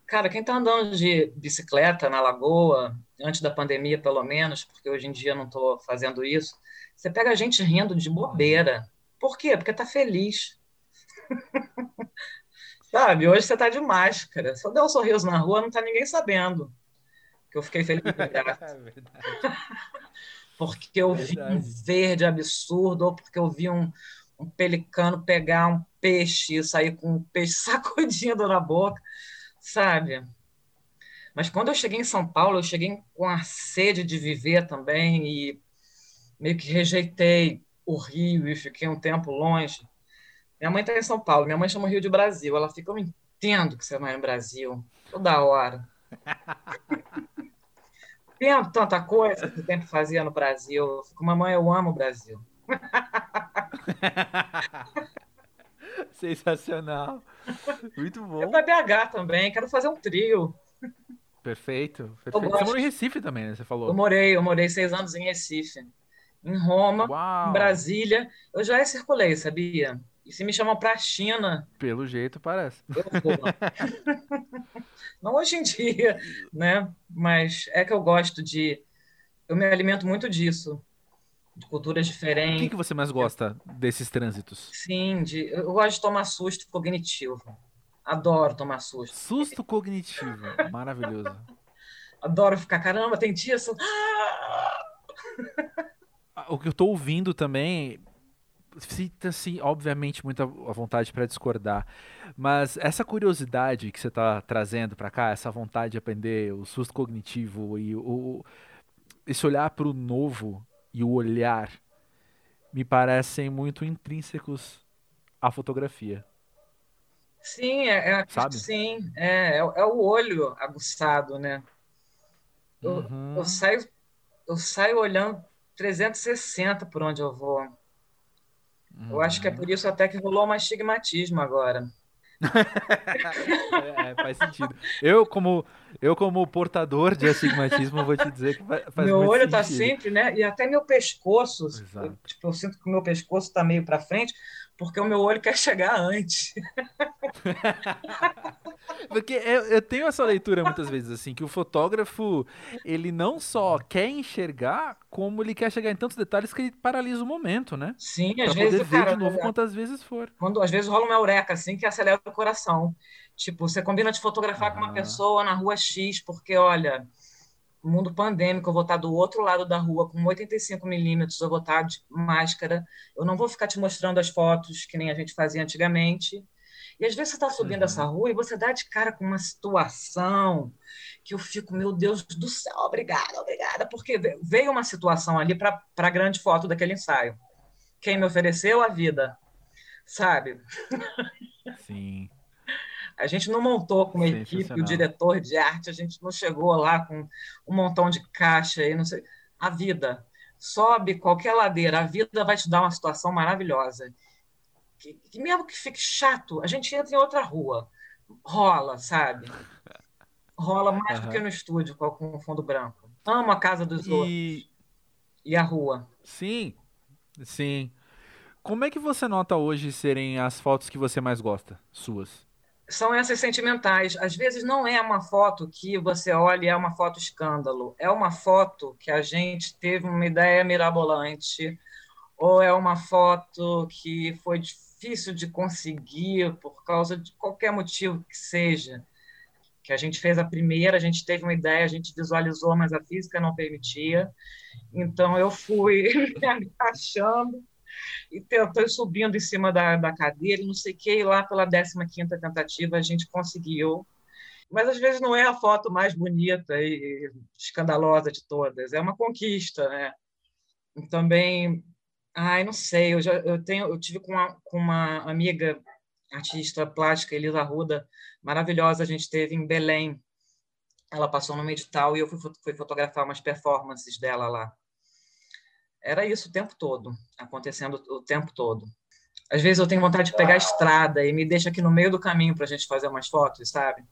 Cara, quem está andando de bicicleta na lagoa, antes da pandemia pelo menos, porque hoje em dia eu não estou fazendo isso, você pega a gente rindo de bobeira. Por quê? Porque tá feliz. Sabe? Hoje você tá de máscara. Se eu der um sorriso na rua, não tá ninguém sabendo. que eu fiquei feliz. é porque eu vi um verde absurdo, ou porque eu vi um, um pelicano pegar um peixe e sair com um peixe sacudindo na boca, sabe? Mas quando eu cheguei em São Paulo, eu cheguei com a sede de viver também e meio que rejeitei o Rio e fiquei um tempo longe. Minha mãe está em São Paulo, minha mãe chama o Rio de Brasil. Ela fica, eu não entendo que você vai no Brasil, toda hora. Entendo tanta coisa que tem que fazer no Brasil. Eu fico, mamãe, eu amo o Brasil. Sensacional. Muito bom. Eu para BH também, quero fazer um trio. Perfeito. perfeito. Você morou em Recife também, né? Você falou. Eu morei, eu morei seis anos em Recife. Em Roma, em Brasília. Eu já circulei, sabia? E se me chamam para a China. Pelo jeito, parece. Eu vou. Não hoje em dia, né? Mas é que eu gosto de. Eu me alimento muito disso. De culturas diferentes. O que, que você mais gosta desses trânsitos? Sim, de... eu gosto de tomar susto cognitivo. Adoro tomar susto. Susto cognitivo. Maravilhoso. Adoro ficar, caramba, tem disso. O que eu tô ouvindo também sinta-se, obviamente, muita vontade para discordar, mas essa curiosidade que você está trazendo para cá, essa vontade de aprender, o susto cognitivo e o, esse olhar para o novo e o olhar, me parecem muito intrínsecos à fotografia. Sim, é, é Sabe? sim, é, é, é, o olho aguçado, né? Eu, uhum. eu, saio, eu saio olhando 360 por onde eu vou. Uhum. Eu acho que é por isso até que rolou um estigmatismo agora. é, faz sentido. Eu como eu como portador de astigmatismo vou te dizer que faz meu olho está sempre, né? E até meu pescoço, eu, tipo, eu sinto que o meu pescoço está meio para frente, porque o meu olho quer chegar antes. porque eu, eu, tenho essa leitura muitas vezes, assim, que o fotógrafo, ele não só quer enxergar, como ele quer chegar em tantos detalhes que ele paralisa o momento, né? Sim, pra às vezes, ver cara, de novo é, quantas vezes for. Quando às vezes rola uma eureka, assim, que acelera o coração. Tipo, você combina de fotografar ah. com uma pessoa na rua X, porque, olha, mundo pandêmico, eu vou estar do outro lado da rua com 85 milímetros, eu vou estar de máscara, eu não vou ficar te mostrando as fotos que nem a gente fazia antigamente. E às vezes você está subindo uhum. essa rua e você dá de cara com uma situação que eu fico, meu Deus do céu, obrigada, obrigada, porque veio uma situação ali para a grande foto daquele ensaio. Quem me ofereceu a vida, sabe? Sim. A gente não montou com uma equipe, o diretor de arte, a gente não chegou lá com um montão de caixa e não sei. A vida sobe qualquer ladeira, a vida vai te dar uma situação maravilhosa. Que, que mesmo que fique chato, a gente entra em outra rua. Rola, sabe? Rola mais uhum. do que no estúdio com o fundo branco. Amo a casa dos e... outros. E a rua. Sim, sim. Como é que você nota hoje serem as fotos que você mais gosta, suas? São essas sentimentais. Às vezes não é uma foto que você olha e é uma foto escândalo. É uma foto que a gente teve uma ideia mirabolante, ou é uma foto que foi difícil de conseguir por causa de qualquer motivo que seja. Que a gente fez a primeira, a gente teve uma ideia, a gente visualizou, mas a física não permitia. Então eu fui me agachando e tentou subindo em cima da, da cadeira, não sei o que, e lá pela 15 tentativa a gente conseguiu. Mas às vezes não é a foto mais bonita e escandalosa de todas, é uma conquista, né? Também, ai, não sei, eu já eu tenho, eu tive com uma, com uma amiga artista plástica, Elisa Ruda, maravilhosa, a gente teve em Belém. Ela passou no edital e eu fui, fui fotografar umas performances dela lá. Era isso o tempo todo, acontecendo o tempo todo. Às vezes eu tenho vontade de pegar a estrada e me deixa aqui no meio do caminho para a gente fazer umas fotos, sabe?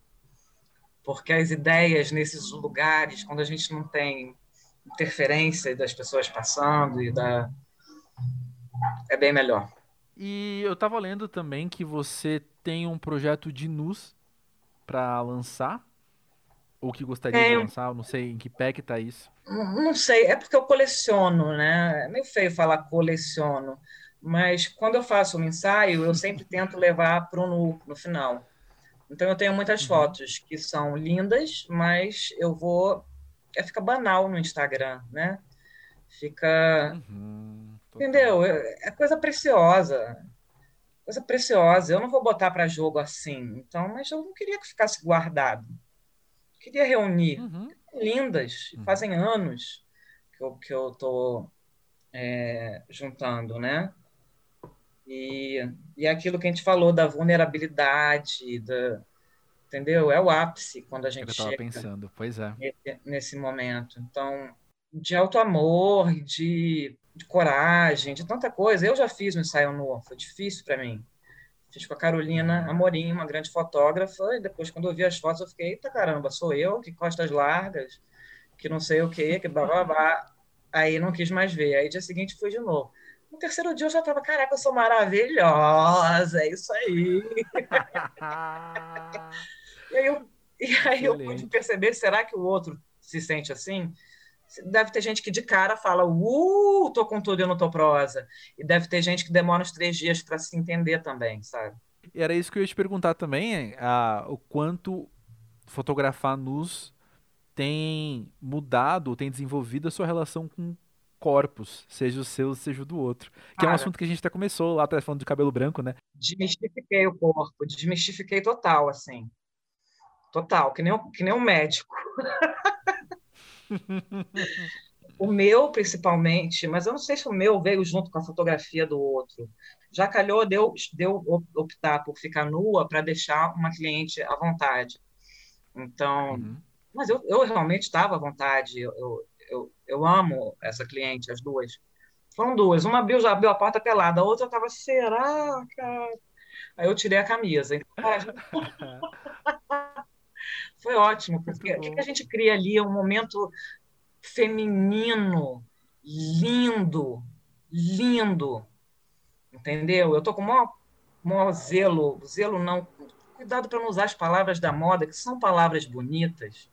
Porque as ideias nesses lugares, quando a gente não tem interferência das pessoas passando e da é bem melhor. E eu estava lendo também que você tem um projeto de nus para lançar ou que gostaria é, de lançar, não sei em que pé que tá isso. Não sei, é porque eu coleciono, né? É meio feio falar coleciono, mas quando eu faço um ensaio, eu sempre tento levar para o nu no final. Então eu tenho muitas uhum. fotos que são lindas, mas eu vou é, fica banal no Instagram, né? Fica. Uhum, entendeu? É, é coisa preciosa. Coisa preciosa. Eu não vou botar para jogo assim. Então, mas eu não queria que ficasse guardado. Queria reunir. Uhum. Lindas. Uhum. Fazem anos que eu, que eu tô é, juntando, né? E, e aquilo que a gente falou da vulnerabilidade, da, entendeu? É o ápice quando a gente eu chega pensando, pois é. Nesse, nesse momento. Então, de auto-amor, de, de coragem, de tanta coisa. Eu já fiz um ensaio nu, foi difícil para mim. Fiz com a Carolina Amorim, uma grande fotógrafa, e depois, quando eu vi as fotos, eu fiquei, eita caramba, sou eu, que costas largas, que não sei o quê, que blá blá blá. Aí não quis mais ver. Aí dia seguinte fui de novo. No terceiro dia eu já tava, caraca, eu sou maravilhosa, é isso aí. e aí eu, e aí eu pude perceber, será que o outro se sente assim? Deve ter gente que de cara fala, uh, tô com tudo e não tô prosa. E deve ter gente que demora uns três dias para se entender também, sabe? E era isso que eu ia te perguntar também, a, o quanto fotografar nus tem mudado, tem desenvolvido a sua relação com corpos, seja o seu, seja o do outro. Que Cara, é um assunto que a gente até começou lá atrás falando de cabelo branco, né? Desmistifiquei o corpo, desmistifiquei total, assim. Total, que nem, que nem um médico. o meu, principalmente, mas eu não sei se o meu veio junto com a fotografia do outro. Já calhou, deu, deu optar por ficar nua para deixar uma cliente à vontade. Então, uhum. mas eu, eu realmente estava à vontade. Eu, eu, eu amo essa cliente, as duas. Foram duas. Uma abriu, já abriu a porta pelada, a outra estava, será, cara? Aí eu tirei a camisa. Então, Foi ótimo, porque o que a gente cria ali é um momento feminino, lindo, lindo, entendeu? Eu tô com o maior, maior zelo, zelo não, cuidado para não usar as palavras da moda, que são palavras bonitas,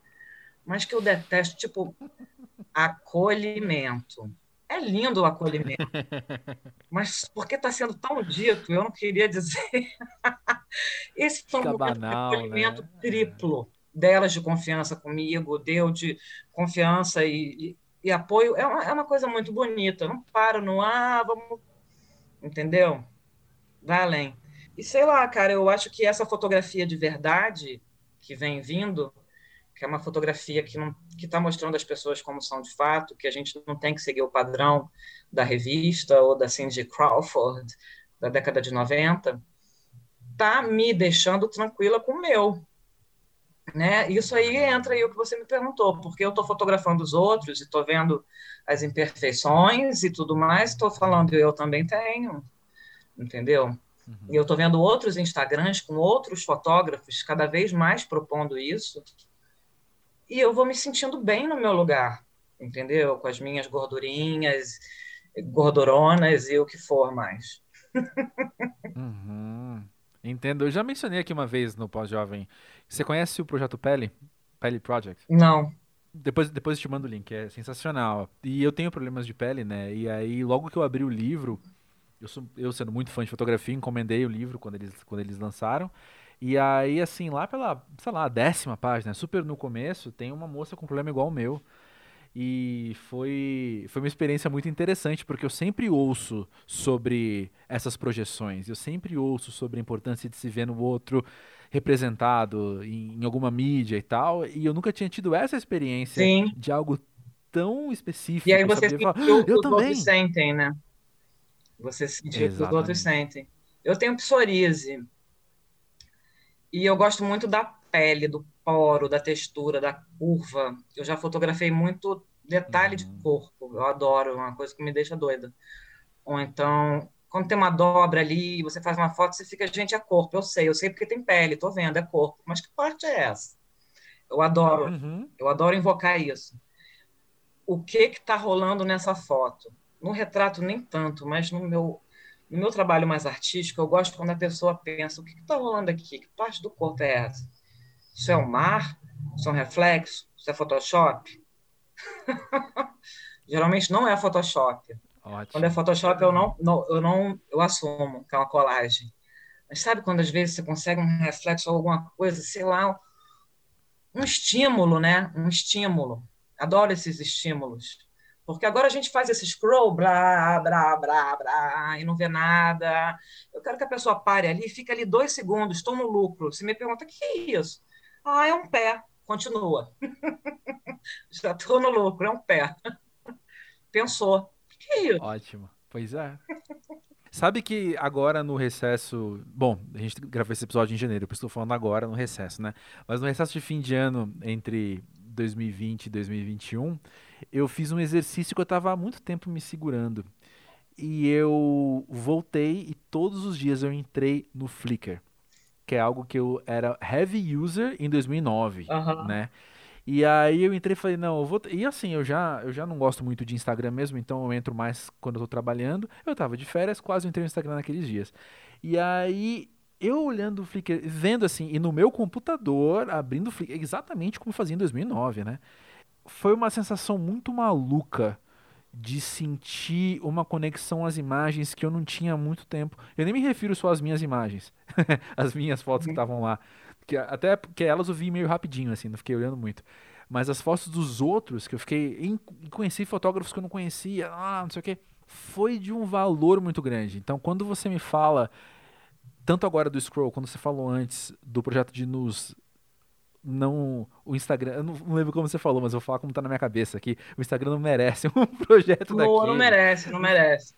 mas que eu detesto, tipo, acolhimento. É lindo o acolhimento, mas porque está sendo tão dito, eu não queria dizer. Esse foi um banal, acolhimento né? triplo delas de confiança comigo, deu de confiança e, e, e apoio. É uma, é uma coisa muito bonita. não paro no ah, vamos. Entendeu? Vai além. E sei lá, cara, eu acho que essa fotografia de verdade que vem vindo que é uma fotografia que não que está mostrando as pessoas como são de fato, que a gente não tem que seguir o padrão da revista ou da Cindy Crawford da década de 90, tá me deixando tranquila com o meu. Né? Isso aí entra aí o que você me perguntou, porque eu estou fotografando os outros e estou vendo as imperfeições e tudo mais, estou falando eu também tenho, entendeu? Uhum. E eu estou vendo outros Instagrams com outros fotógrafos cada vez mais propondo isso, e eu vou me sentindo bem no meu lugar, entendeu? Com as minhas gordurinhas, gorduronas e o que for mais. Uhum. Entendo. Eu já mencionei aqui uma vez no Pós-Jovem. Você conhece o projeto Pele? Pele Project? Não. Depois, depois eu te mando o link, é sensacional. E eu tenho problemas de pele, né? E aí, logo que eu abri o livro, eu, sou, eu sendo muito fã de fotografia, encomendei o livro quando eles, quando eles lançaram. E aí, assim, lá pela, sei lá, décima página, super no começo, tem uma moça com problema igual o meu. E foi, foi uma experiência muito interessante, porque eu sempre ouço sobre essas projeções, eu sempre ouço sobre a importância de se ver no outro representado em, em alguma mídia e tal, e eu nunca tinha tido essa experiência Sim. de algo tão específico. E aí você sentiu eu os também. outros sentem, né? Você sentiu o que os outros sentem. Eu tenho psoríase, e eu gosto muito da pele, do poro, da textura, da curva. Eu já fotografei muito detalhe de uhum. corpo. Eu adoro, é uma coisa que me deixa doida. Ou então, quando tem uma dobra ali, você faz uma foto, você fica, gente, é corpo. Eu sei, eu sei porque tem pele, tô vendo, é corpo. Mas que parte é essa? Eu adoro, uhum. eu adoro invocar isso. O que que tá rolando nessa foto? No retrato nem tanto, mas no meu no meu trabalho mais artístico, eu gosto quando a pessoa pensa: o que está rolando aqui? Que parte do corpo é essa? Isso é o mar? Isso é um reflexo? Isso é Photoshop? Geralmente não é Photoshop. Ótimo. Quando é Photoshop, eu não, não, eu não eu assumo que é uma colagem. Mas sabe quando às vezes você consegue um reflexo ou alguma coisa, sei lá, um estímulo, né? Um estímulo. Adoro esses estímulos. Porque agora a gente faz esse scroll, blá, blá, blá, blá, e não vê nada. Eu quero que a pessoa pare ali, fique ali dois segundos, estou no lucro. Se me pergunta, o que é isso? Ah, é um pé. Continua. Já estou no lucro, é um pé. Pensou. O que isso? Ótimo. Pois é. Sabe que agora no recesso. Bom, a gente gravou esse episódio em janeiro, por isso estou falando agora no recesso, né? Mas no recesso de fim de ano, entre 2020 e 2021, eu fiz um exercício que eu estava há muito tempo me segurando. E eu voltei e todos os dias eu entrei no Flickr, que é algo que eu era heavy user em 2009, uhum. né? E aí eu entrei e falei, não, eu vou. E assim, eu já, eu já não gosto muito de Instagram mesmo, então eu entro mais quando eu tô trabalhando. Eu tava de férias, quase entrei no Instagram naqueles dias. E aí eu olhando o Flickr, vendo assim, e no meu computador, abrindo o Flickr, exatamente como fazia em 2009, né? foi uma sensação muito maluca de sentir uma conexão às imagens que eu não tinha há muito tempo. Eu nem me refiro só às minhas imagens, as minhas fotos que uhum. estavam lá. Que, até porque elas eu vi meio rapidinho, assim, não fiquei olhando muito. Mas as fotos dos outros, que eu fiquei. Em, conheci fotógrafos que eu não conhecia, ah, não sei o que. Foi de um valor muito grande. Então, quando você me fala, tanto agora do Scroll, quando você falou antes do projeto de nos não o Instagram, eu não, não, lembro como você falou, mas eu vou falar como tá na minha cabeça aqui. O Instagram não merece um projeto Boa, daquele. Não merece, não merece.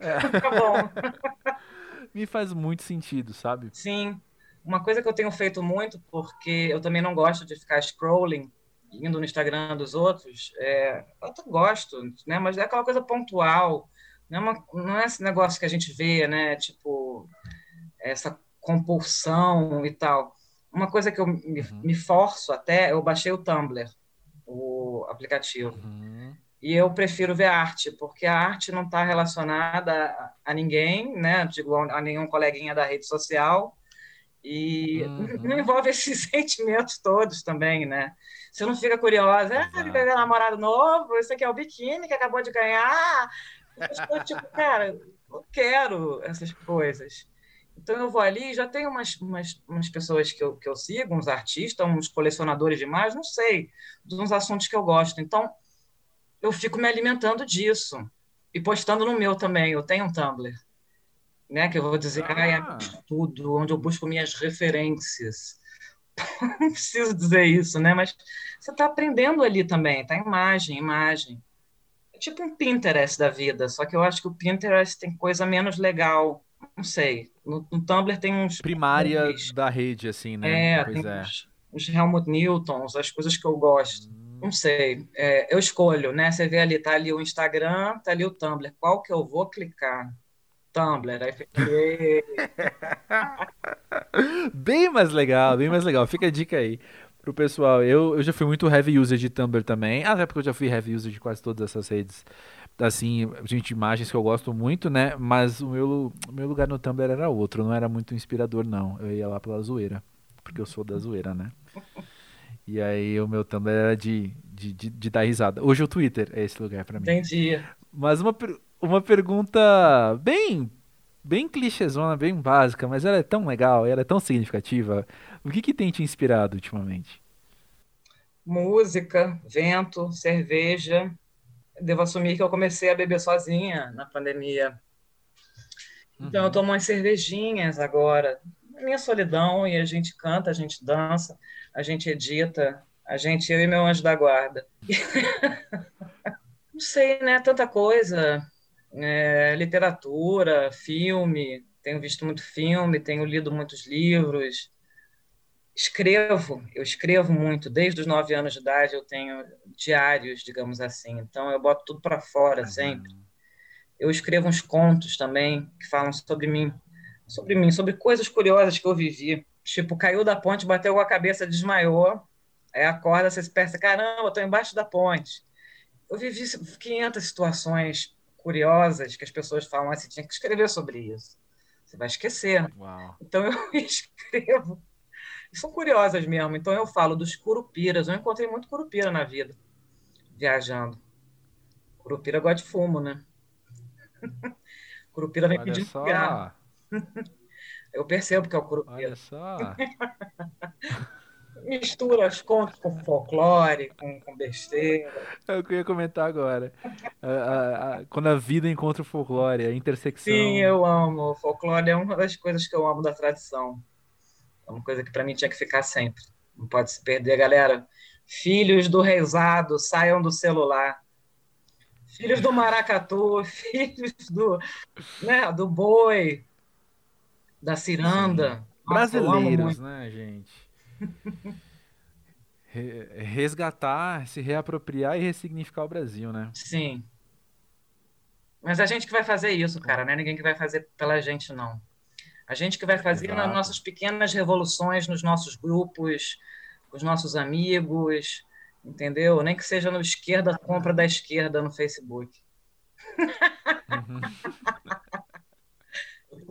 É. tá bom. Me faz muito sentido, sabe? Sim. Uma coisa que eu tenho feito muito, porque eu também não gosto de ficar scrolling, indo no Instagram dos outros, é, eu gosto, né? Mas é aquela coisa pontual, não é, uma, não é esse negócio que a gente vê, né? Tipo, essa compulsão e tal. Uma coisa que eu me, uhum. me forço até, eu baixei o Tumblr, o aplicativo. Uhum. E eu prefiro ver arte, porque a arte não está relacionada a, a, ninguém, né? Digo, a nenhum coleguinha da rede social. E uhum. não envolve esses sentimentos todos também, né? Você não fica curiosa, ah, ele ganhou namorado novo, esse aqui é o biquíni que acabou de ganhar. Eu, tipo, cara, não quero essas coisas. Então eu vou ali e já tem umas, umas, umas pessoas que eu, que eu sigo, uns artistas, uns colecionadores de imagens, não sei, de uns assuntos que eu gosto. Então eu fico me alimentando disso e postando no meu também. Eu tenho um Tumblr, né? Que eu vou dizer, ah. é tudo, onde eu busco minhas referências. não preciso dizer isso, né? Mas você está aprendendo ali também, tá? Imagem, imagem. É tipo um Pinterest da vida, só que eu acho que o Pinterest tem coisa menos legal não sei. No, no Tumblr tem uns. Primária uns, da rede, assim, né? É, pois tem é. Uns, uns Helmut Newtons, as coisas que eu gosto. Hum. Não sei. É, eu escolho, né? Você vê ali, tá ali o Instagram, tá ali o Tumblr. Qual que eu vou clicar? Tumblr. Aí bem mais legal, bem mais legal. Fica a dica aí pro pessoal. Eu, eu já fui muito heavy user de Tumblr também. Até porque eu já fui heavy user de quase todas essas redes assim, gente, imagens que eu gosto muito, né? Mas o meu, o meu lugar no Tumblr era outro, não era muito inspirador, não. Eu ia lá pela zoeira, porque eu sou da zoeira, né? E aí o meu Tumblr era de, de, de, de dar risada. Hoje o Twitter é esse lugar para mim. Entendi. Mas uma, uma pergunta bem bem clichêzona, bem básica, mas ela é tão legal, ela é tão significativa. O que, que tem te inspirado ultimamente? Música, vento, cerveja, devo assumir que eu comecei a beber sozinha na pandemia. Então uhum. eu tomo umas cervejinhas agora, na minha solidão, e a gente canta, a gente dança, a gente edita, a gente, eu e meu anjo da guarda. Não sei, né? Tanta coisa. É, literatura, filme, tenho visto muito filme, tenho lido muitos livros, escrevo, eu escrevo muito, desde os nove anos de idade eu tenho diários, digamos assim, então eu boto tudo para fora uhum. sempre. Eu escrevo uns contos também que falam sobre mim, sobre mim, sobre coisas curiosas que eu vivi. Tipo, caiu da ponte, bateu com a cabeça, desmaiou, aí acorda, você pensa, caramba, estou embaixo da ponte. Eu vivi 500 situações curiosas que as pessoas falam assim, tinha que escrever sobre isso. Você vai esquecer. Uau. Então eu escrevo são curiosas mesmo. Então eu falo dos curupiras. Eu encontrei muito curupira na vida, viajando. Curupira gosta de fumo, né? curupira vem pedindo cigarro. eu percebo que é o curupira. Olha só. Mistura as contas com folclore, com, com besteira. É o que eu ia comentar agora. A, a, a, quando a vida encontra o folclore, a intersecção. Sim, eu amo. O folclore é uma das coisas que eu amo da tradição. É uma coisa que para mim tinha que ficar sempre. Não pode se perder, galera. Filhos do reizado, saiam do celular. Filhos do maracatu, filhos do, né, do boi, da ciranda. Nossa, Brasileiros, né, gente? Resgatar, se reapropriar e ressignificar o Brasil, né? Sim. Mas a gente que vai fazer isso, cara, não é ninguém que vai fazer pela gente, não. A gente que vai fazer Exato. nas nossas pequenas revoluções, nos nossos grupos, com os nossos amigos, entendeu? Nem que seja no esquerda, compra da esquerda no Facebook. Uhum.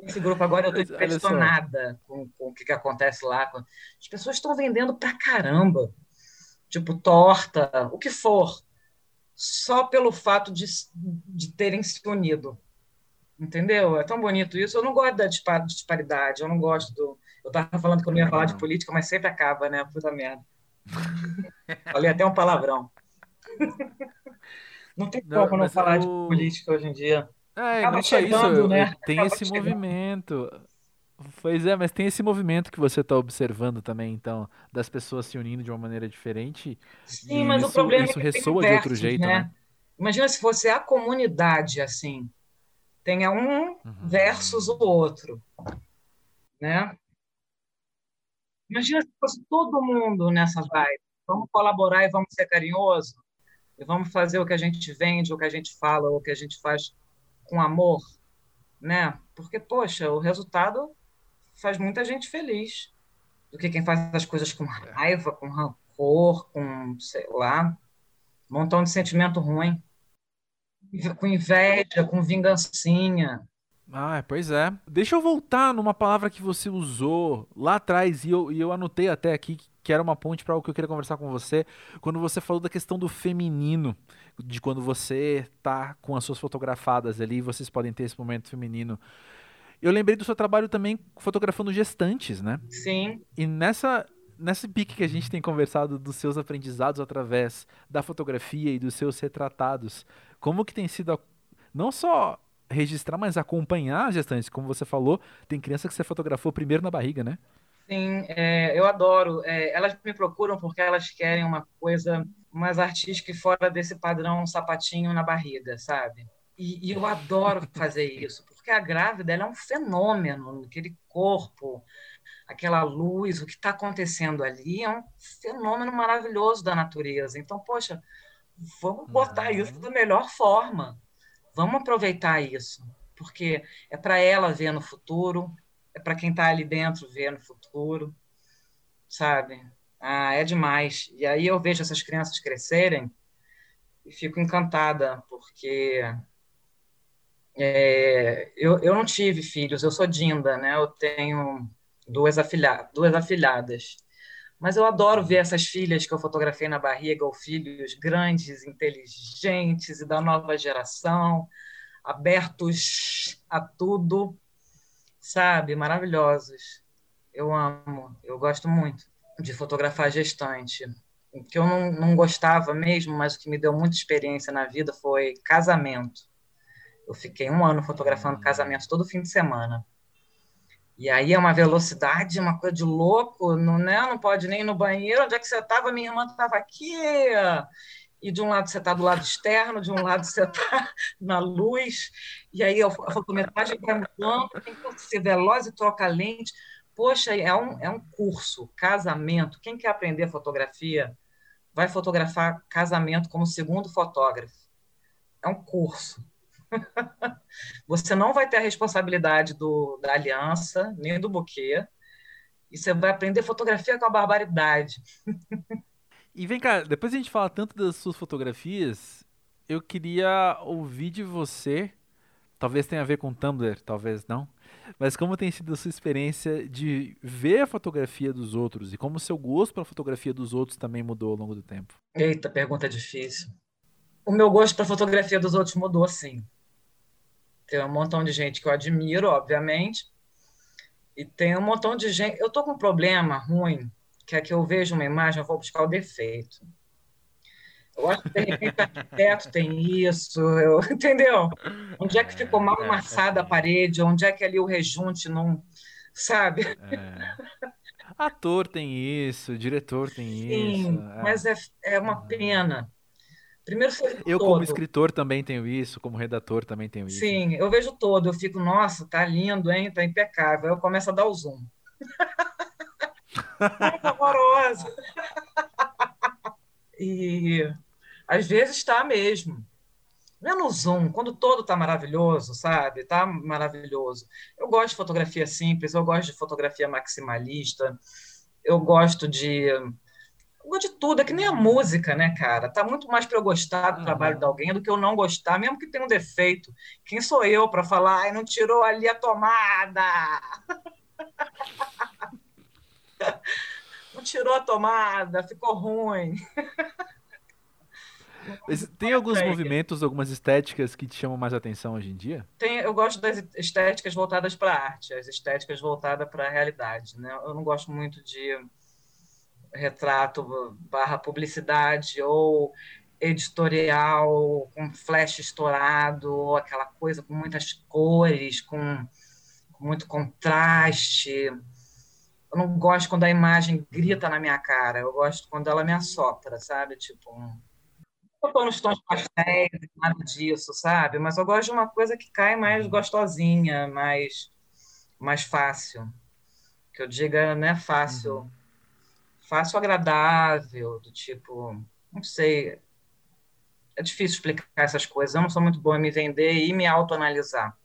Esse grupo agora eu estou impressionada com, com, o que, que acontece lá. As pessoas estão vendendo pra caramba. Tipo, torta, o que for. Só pelo fato de, de terem se unido. Entendeu? É tão bonito isso. Eu não gosto da disparidade, eu não gosto do. Eu estava falando que eu não ia falar de política, mas sempre acaba, né? Puta merda. Falei até um palavrão. Não tem como não, não falar de política hoje em dia. É, Acaba não só isso, né? tem Acaba esse chegando. movimento. Pois é, mas tem esse movimento que você está observando também, então, das pessoas se unindo de uma maneira diferente. Sim, mas isso, o problema isso é que ressoa de outro jeito, né? né? Imagina se fosse a comunidade assim tenha um uhum. versus o outro, né? Imagina se fosse todo mundo nessa vibe. Vamos colaborar e vamos ser carinhoso e vamos fazer o que a gente vende, o que a gente fala, o que a gente faz com amor, né? Porque poxa, o resultado faz muita gente feliz do que quem faz as coisas com raiva, com rancor, com sei lá, um montão de sentimento ruim com inveja, com vingancinha. Ah, pois é. Deixa eu voltar numa palavra que você usou lá atrás e eu, e eu anotei até aqui que era uma ponte para o que eu queria conversar com você, quando você falou da questão do feminino, de quando você tá com as suas fotografadas ali, vocês podem ter esse momento feminino. Eu lembrei do seu trabalho também fotografando gestantes, né? Sim. E nessa nesse pique que a gente tem conversado dos seus aprendizados através da fotografia e dos seus retratados, como que tem sido a, não só registrar, mas acompanhar as gestantes, como você falou, tem criança que você fotografou primeiro na barriga, né? Sim, é, eu adoro. É, elas me procuram porque elas querem uma coisa mais artística e fora desse padrão sapatinho na barriga, sabe? E, e eu adoro fazer isso, porque a grávida ela é um fenômeno, aquele corpo, aquela luz, o que está acontecendo ali é um fenômeno maravilhoso da natureza. Então, poxa, Vamos botar uhum. isso da melhor forma. Vamos aproveitar isso, porque é para ela ver no futuro, é para quem está ali dentro ver no futuro, sabe? Ah, é demais. E aí eu vejo essas crianças crescerem e fico encantada, porque é, eu, eu não tive filhos, eu sou Dinda, né? Eu tenho duas, afilha, duas afilhadas. Mas eu adoro ver essas filhas que eu fotografei na barriga, ou filhos grandes, inteligentes e da nova geração, abertos a tudo, sabe? Maravilhosos. Eu amo, eu gosto muito de fotografar gestante. O que eu não, não gostava mesmo, mas o que me deu muita experiência na vida foi casamento. Eu fiquei um ano fotografando casamento todo fim de semana. E aí é uma velocidade, uma coisa de louco, não, né? não pode nem ir no banheiro. Onde é que você estava? Minha irmã estava aqui. E de um lado você está do lado externo, de um lado você está na luz. E aí a fotometragem vai mudando, tem que ser veloz e troca lente. Poxa, é um, é um curso, casamento. Quem quer aprender fotografia vai fotografar casamento como segundo fotógrafo. É um curso. você não vai ter a responsabilidade do, da aliança, nem do buquê, e você vai aprender fotografia com a barbaridade. e vem cá, depois a gente fala tanto das suas fotografias, eu queria ouvir de você, talvez tenha a ver com Tumblr, talvez não, mas como tem sido a sua experiência de ver a fotografia dos outros e como o seu gosto pela fotografia dos outros também mudou ao longo do tempo? Eita, pergunta difícil. O meu gosto para fotografia dos outros mudou, sim. Tem um montão de gente que eu admiro, obviamente, e tem um montão de gente. Eu tô com um problema ruim que é que eu vejo uma imagem, eu vou buscar o defeito. Eu acho que, de repente, o arquiteto tem isso, eu, entendeu? Onde é que ficou mal é, amassada a parede? Onde é que ali o rejunte não. Sabe? É. Ator tem isso, diretor tem Sim, isso. É. Mas é, é uma pena. Primeiro Eu, todo. como escritor, também tenho isso, como redator, também tenho isso. Sim, eu vejo todo, eu fico, nossa, tá lindo, hein? Tá impecável. Eu começo a dar o zoom. é horrorosa. e às vezes está mesmo. Menos zoom, quando todo está maravilhoso, sabe? Está maravilhoso. Eu gosto de fotografia simples, eu gosto de fotografia maximalista, eu gosto de. Eu gosto de tudo, é que nem a música, né, cara? Tá muito mais para eu gostar do trabalho de alguém do que eu não gostar, mesmo que tenha um defeito. Quem sou eu para falar, ai, não tirou ali a tomada? não tirou a tomada, ficou ruim. tem alguns movimentos, algumas estéticas que te chamam mais atenção hoje em dia? Tem, eu gosto das estéticas voltadas para a arte, as estéticas voltadas para a realidade. Né? Eu não gosto muito de retrato barra publicidade ou editorial com flash estourado, ou aquela coisa com muitas cores, com, com muito contraste. Eu não gosto quando a imagem grita na minha cara, eu gosto quando ela me assopra, sabe? Tipo, um eu estou nos tons pastéis, nada disso, sabe? Mas eu gosto de uma coisa que cai mais uhum. gostosinha, mais, mais fácil. Que eu diga, né, fácil. Uhum. Fácil, agradável, do tipo, não sei. É difícil explicar essas coisas. Eu não sou muito boa em me vender e me autoanalisar.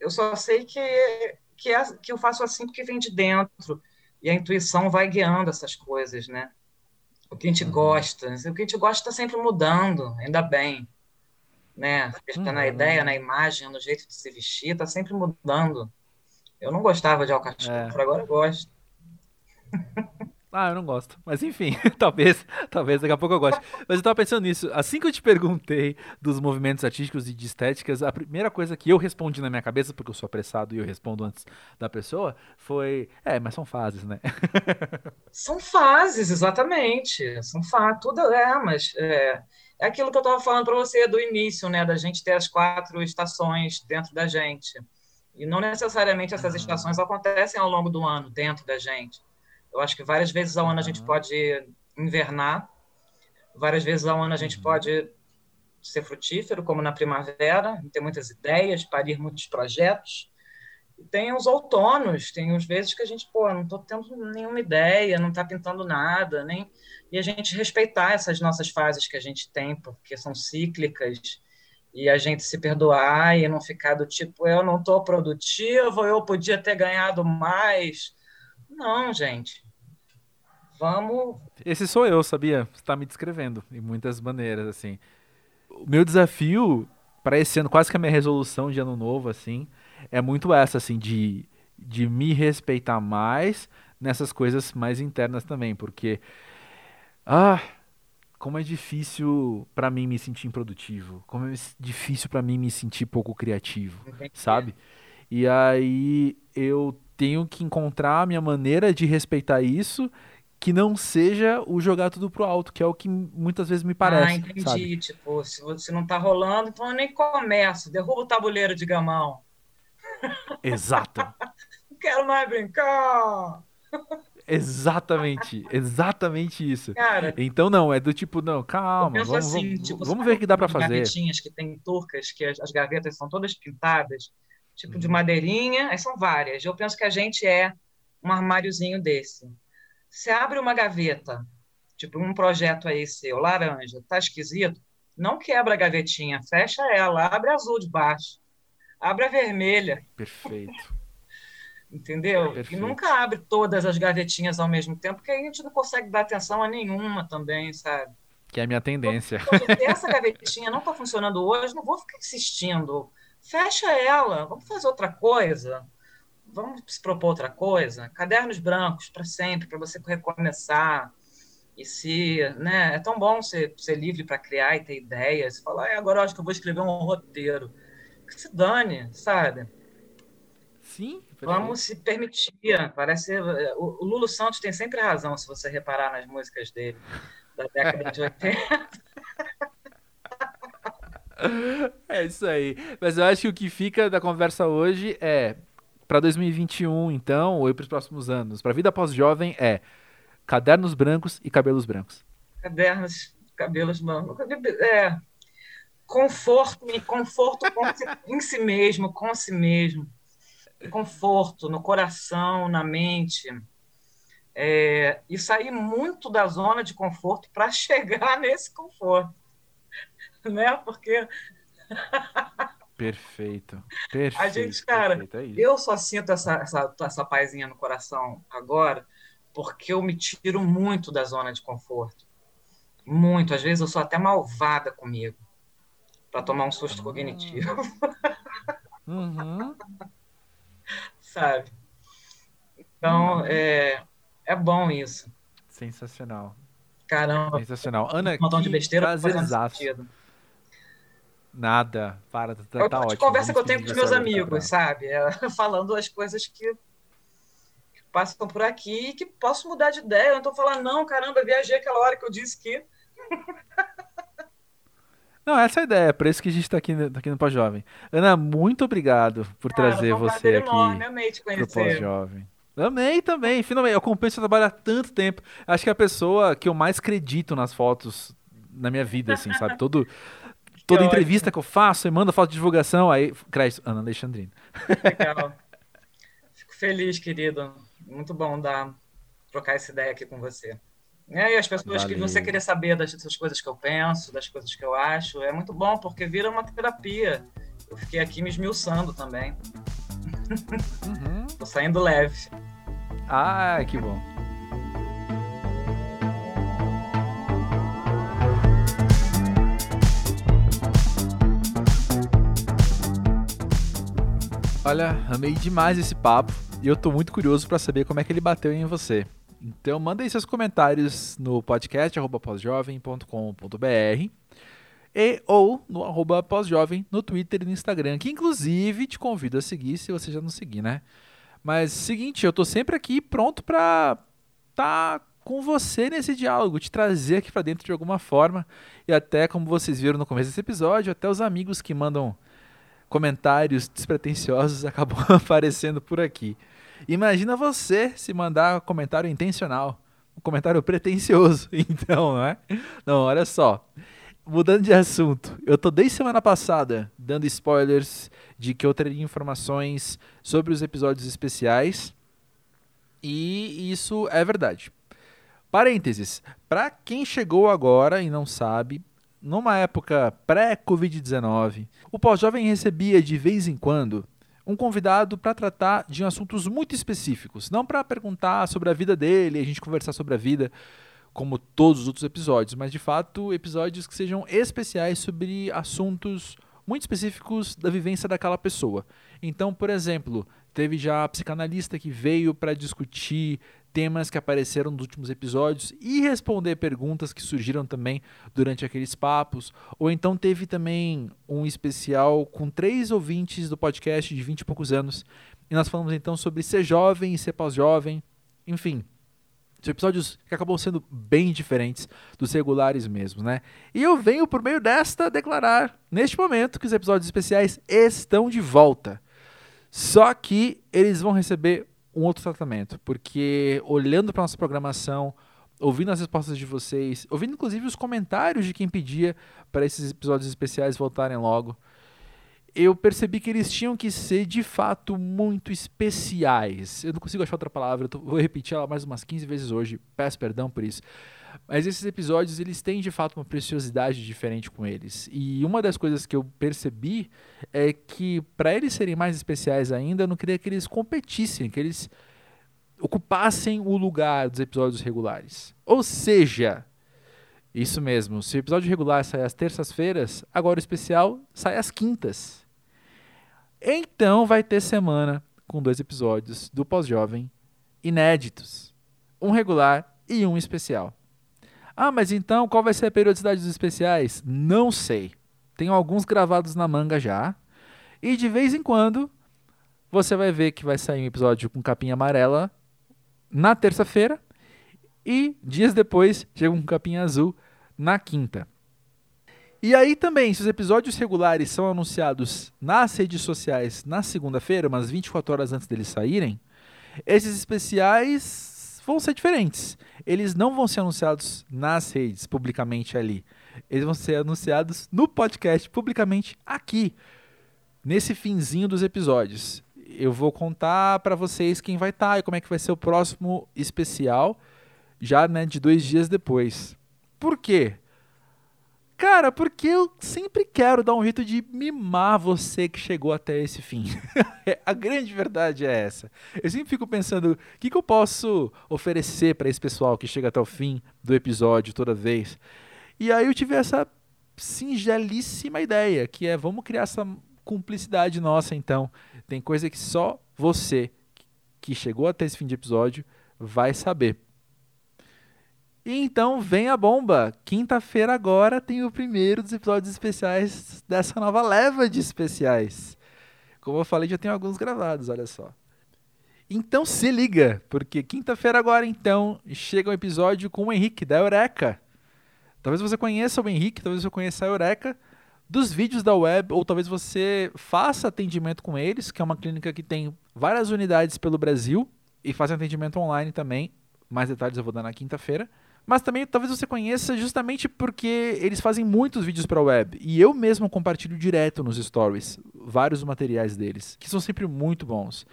Eu só sei que, que, é, que eu faço assim porque vem de dentro. E a intuição vai guiando essas coisas, né? o que a gente uhum. gosta. O que a gente gosta está sempre mudando, ainda bem. Né? Uhum. na ideia, na imagem, no jeito de se vestir, está sempre mudando. Eu não gostava de alcachofra, é. agora eu gosto. Ah, eu não gosto. Mas enfim, talvez, talvez daqui a pouco eu goste. Mas eu tava pensando nisso. Assim que eu te perguntei dos movimentos artísticos e de estéticas, a primeira coisa que eu respondi na minha cabeça, porque eu sou apressado e eu respondo antes da pessoa, foi: é, mas são fases, né? São fases, exatamente. São fases. Tudo é, mas é, é aquilo que eu estava falando para você do início, né? Da gente ter as quatro estações dentro da gente. E não necessariamente essas estações acontecem ao longo do ano dentro da gente. Eu acho que várias vezes ao ano a gente pode invernar, várias vezes ao ano a gente uhum. pode ser frutífero, como na primavera, ter muitas ideias, parir muitos projetos. E tem os outonos, tem os vezes que a gente, pô, não estou tendo nenhuma ideia, não está pintando nada, nem e a gente respeitar essas nossas fases que a gente tem, porque são cíclicas, e a gente se perdoar e não ficar do tipo, eu não estou produtivo, eu podia ter ganhado mais. Não, gente. Vamos. Esse sou eu, sabia? Você está me descrevendo em muitas maneiras, assim. O meu desafio para esse ano, quase que a minha resolução de ano novo, assim, é muito essa, assim, de, de me respeitar mais nessas coisas mais internas também, porque. Ah, como é difícil para mim me sentir improdutivo, como é difícil para mim me sentir pouco criativo, sabe? E aí eu tenho que encontrar a minha maneira de respeitar isso que não seja o jogar tudo pro alto, que é o que muitas vezes me parece. Ah, entendi. Sabe? Tipo, se você não tá rolando, então eu nem começo. Derruba o tabuleiro de gamão. Exato. não quero mais brincar. Exatamente, exatamente isso. Cara, então não, é do tipo, não, calma, vamos, assim, vamos, tipo, vamos ver o que dá para fazer. gavetinhas que tem turcas, que as, as gavetas são todas pintadas, tipo de uhum. madeirinha, aí são várias. Eu penso que a gente é um armáriozinho desse. Você abre uma gaveta, tipo um projeto aí seu, laranja, tá esquisito, não quebra a gavetinha, fecha ela, abre a azul de baixo, abre a vermelha. Perfeito. Entendeu? Perfeito. E nunca abre todas as gavetinhas ao mesmo tempo, porque aí a gente não consegue dar atenção a nenhuma também, sabe? Que é a minha tendência. Se essa gavetinha não está funcionando hoje, não vou ficar insistindo fecha ela, vamos fazer outra coisa, vamos se propor outra coisa. Cadernos brancos para sempre, para você recomeçar. E se, né, é tão bom ser, ser livre para criar e ter ideias. Falar, ah, agora eu acho que eu vou escrever um roteiro. Que se dane, sabe? Sim. Vamos se permitir. Parece o, o Lulu Santos tem sempre razão se você reparar nas músicas dele da década de 80. É isso aí. Mas eu acho que o que fica da conversa hoje é para 2021, então, ou para os próximos anos, para a vida pós-jovem é cadernos brancos e cabelos brancos. Cadernos, cabelos brancos. É, conforto, conforto em si mesmo, com si mesmo. Conforto no coração, na mente. É, e sair muito da zona de conforto para chegar nesse conforto. Né? Porque. Perfeito. Perfeito. A gente, cara, perfeito, é eu só sinto essa, essa, essa paizinha no coração agora porque eu me tiro muito da zona de conforto. Muito. Às vezes eu sou até malvada comigo para tomar um susto uhum. cognitivo. Uhum. Sabe? Então, uhum. é, é bom isso. Sensacional. Caramba. Sensacional. Ana, um montão de besteira sentido. Nada, para, tá, tá, tá ótimo. Conversa que eu tenho com os meus amigos, sabe? É, falando as coisas que, passam por aqui e que posso mudar de ideia. Eu não estou falando, não, caramba, viajei aquela hora que eu disse que. Não, essa é a ideia, é por isso que a gente está aqui, tá aqui no Pós-Jovem. Ana, muito obrigado por Cara, trazer você aqui enorme, amei te pro Pós-Jovem. Amei também, finalmente. Eu acompanho seu trabalho há tanto tempo. Acho que é a pessoa que eu mais acredito nas fotos na minha vida, assim, sabe? Todo, toda entrevista que eu faço, eu mando foto de divulgação, aí cresce Ana Alexandrina. Legal. Fico feliz, querido. Muito bom dar, trocar essa ideia aqui com você. É, e as pessoas Valeu. que você querer saber das, das coisas que eu penso, das coisas que eu acho, é muito bom, porque vira uma terapia. Eu fiquei aqui me esmiuçando também. Uhum. Tô saindo leve. Ah, que bom. Olha, amei demais esse papo e eu tô muito curioso para saber como é que ele bateu em você. Então manda aí seus comentários no podcast pósjovem.com.br e ou no arroba pós-jovem no Twitter e no Instagram, que inclusive te convido a seguir se você já não seguir, né? Mas seguinte, eu tô sempre aqui pronto para tá com você nesse diálogo, te trazer aqui para dentro de alguma forma e até como vocês viram no começo desse episódio, até os amigos que mandam comentários despretensiosos acabam aparecendo por aqui. Imagina você se mandar um comentário intencional, um comentário pretencioso, então, não é? Não, olha só. Mudando de assunto, eu tô desde semana passada dando spoilers de que eu teria informações sobre os episódios especiais. E isso é verdade. Parênteses, para quem chegou agora e não sabe, numa época pré-Covid-19, o pós-jovem recebia de vez em quando um convidado para tratar de assuntos muito específicos, não para perguntar sobre a vida dele, a gente conversar sobre a vida como todos os outros episódios, mas de fato episódios que sejam especiais sobre assuntos muito específicos da vivência daquela pessoa. Então, por exemplo, teve já a psicanalista que veio para discutir temas que apareceram nos últimos episódios e responder perguntas que surgiram também durante aqueles papos. Ou então teve também um especial com três ouvintes do podcast de 20 e poucos anos. E nós falamos então sobre ser jovem e ser pós-jovem. Enfim, são episódios que acabam sendo bem diferentes dos regulares mesmo, né? E eu venho por meio desta declarar, neste momento, que os episódios especiais estão de volta. Só que eles vão receber um outro tratamento, porque olhando para nossa programação, ouvindo as respostas de vocês, ouvindo inclusive os comentários de quem pedia para esses episódios especiais voltarem logo, eu percebi que eles tinham que ser de fato muito especiais. Eu não consigo achar outra palavra, vou repetir ela mais umas 15 vezes hoje, peço perdão por isso. Mas esses episódios, eles têm de fato uma preciosidade diferente com eles. E uma das coisas que eu percebi é que para eles serem mais especiais ainda, eu não queria que eles competissem, que eles ocupassem o lugar dos episódios regulares. Ou seja, isso mesmo, se o episódio regular sai às terças-feiras, agora o especial sai às quintas. Então vai ter semana com dois episódios do Pós-Jovem inéditos. Um regular e um especial. Ah, mas então qual vai ser a periodicidade dos especiais? Não sei. Tenho alguns gravados na manga já. E de vez em quando você vai ver que vai sair um episódio com capinha amarela na terça-feira e dias depois chega um capinha azul na quinta. E aí também, se os episódios regulares são anunciados nas redes sociais na segunda-feira, umas 24 horas antes deles saírem, esses especiais vão ser diferentes. Eles não vão ser anunciados nas redes, publicamente ali. Eles vão ser anunciados no podcast, publicamente aqui, nesse finzinho dos episódios. Eu vou contar para vocês quem vai estar tá e como é que vai ser o próximo especial, já né, de dois dias depois. Por quê? Cara, porque eu sempre quero dar um jeito de mimar você que chegou até esse fim. a grande verdade é essa. Eu sempre fico pensando, o que, que eu posso oferecer para esse pessoal que chega até o fim do episódio toda vez? E aí eu tive essa singelíssima ideia, que é vamos criar essa cumplicidade nossa então. Tem coisa que só você que chegou até esse fim de episódio vai saber. E então vem a bomba. Quinta-feira agora tem o primeiro dos episódios especiais dessa nova leva de especiais. Como eu falei, já tem alguns gravados, olha só. Então se liga, porque quinta-feira agora então chega um episódio com o Henrique da Eureka. Talvez você conheça o Henrique, talvez você conheça a Eureka dos vídeos da web, ou talvez você faça atendimento com eles, que é uma clínica que tem várias unidades pelo Brasil e faz atendimento online também. Mais detalhes eu vou dar na quinta-feira. Mas também talvez você conheça justamente porque eles fazem muitos vídeos para web. E eu mesmo compartilho direto nos stories vários materiais deles, que são sempre muito bons.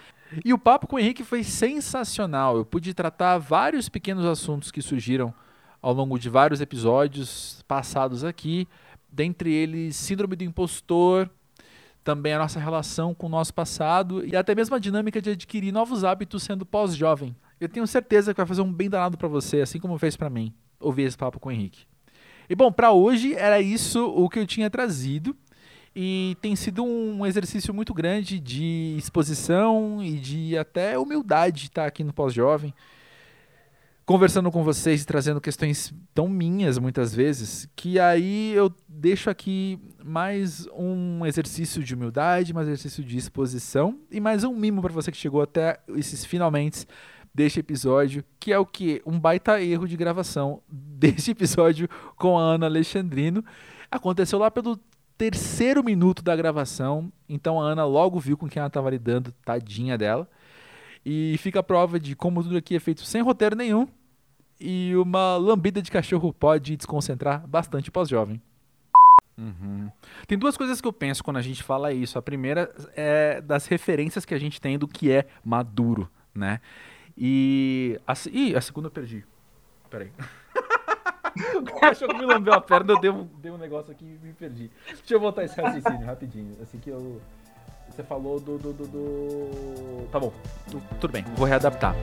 E o papo com o Henrique foi sensacional. Eu pude tratar vários pequenos assuntos que surgiram ao longo de vários episódios passados aqui, dentre eles Síndrome do Impostor, também a nossa relação com o nosso passado e até mesmo a dinâmica de adquirir novos hábitos sendo pós-jovem. Eu tenho certeza que vai fazer um bem danado para você, assim como fez para mim, ouvir esse papo com o Henrique. E bom, para hoje era isso o que eu tinha trazido. E tem sido um exercício muito grande de exposição e de até humildade estar aqui no Pós-Jovem, conversando com vocês e trazendo questões tão minhas muitas vezes, que aí eu deixo aqui mais um exercício de humildade, mais um exercício de exposição e mais um mimo para você que chegou até esses finalmente deste episódio, que é o que? Um baita erro de gravação deste episódio com a Ana Alexandrino. Aconteceu lá pelo terceiro minuto da gravação, então a Ana logo viu com quem ela estava lidando, tadinha dela. E fica a prova de como tudo aqui é feito sem roteiro nenhum. E uma lambida de cachorro pode desconcentrar bastante pós-jovem. Uhum. Tem duas coisas que eu penso quando a gente fala isso. A primeira é das referências que a gente tem do que é maduro, né? E. A, ih, a segunda eu perdi. Peraí. o cachorro me lambeu a perna, eu dei um, dei um negócio aqui e me perdi. Deixa eu voltar esse raciocínio rapidinho. Assim que eu. Você falou do. do, do, do... Tá bom, tudo bem, vou readaptar.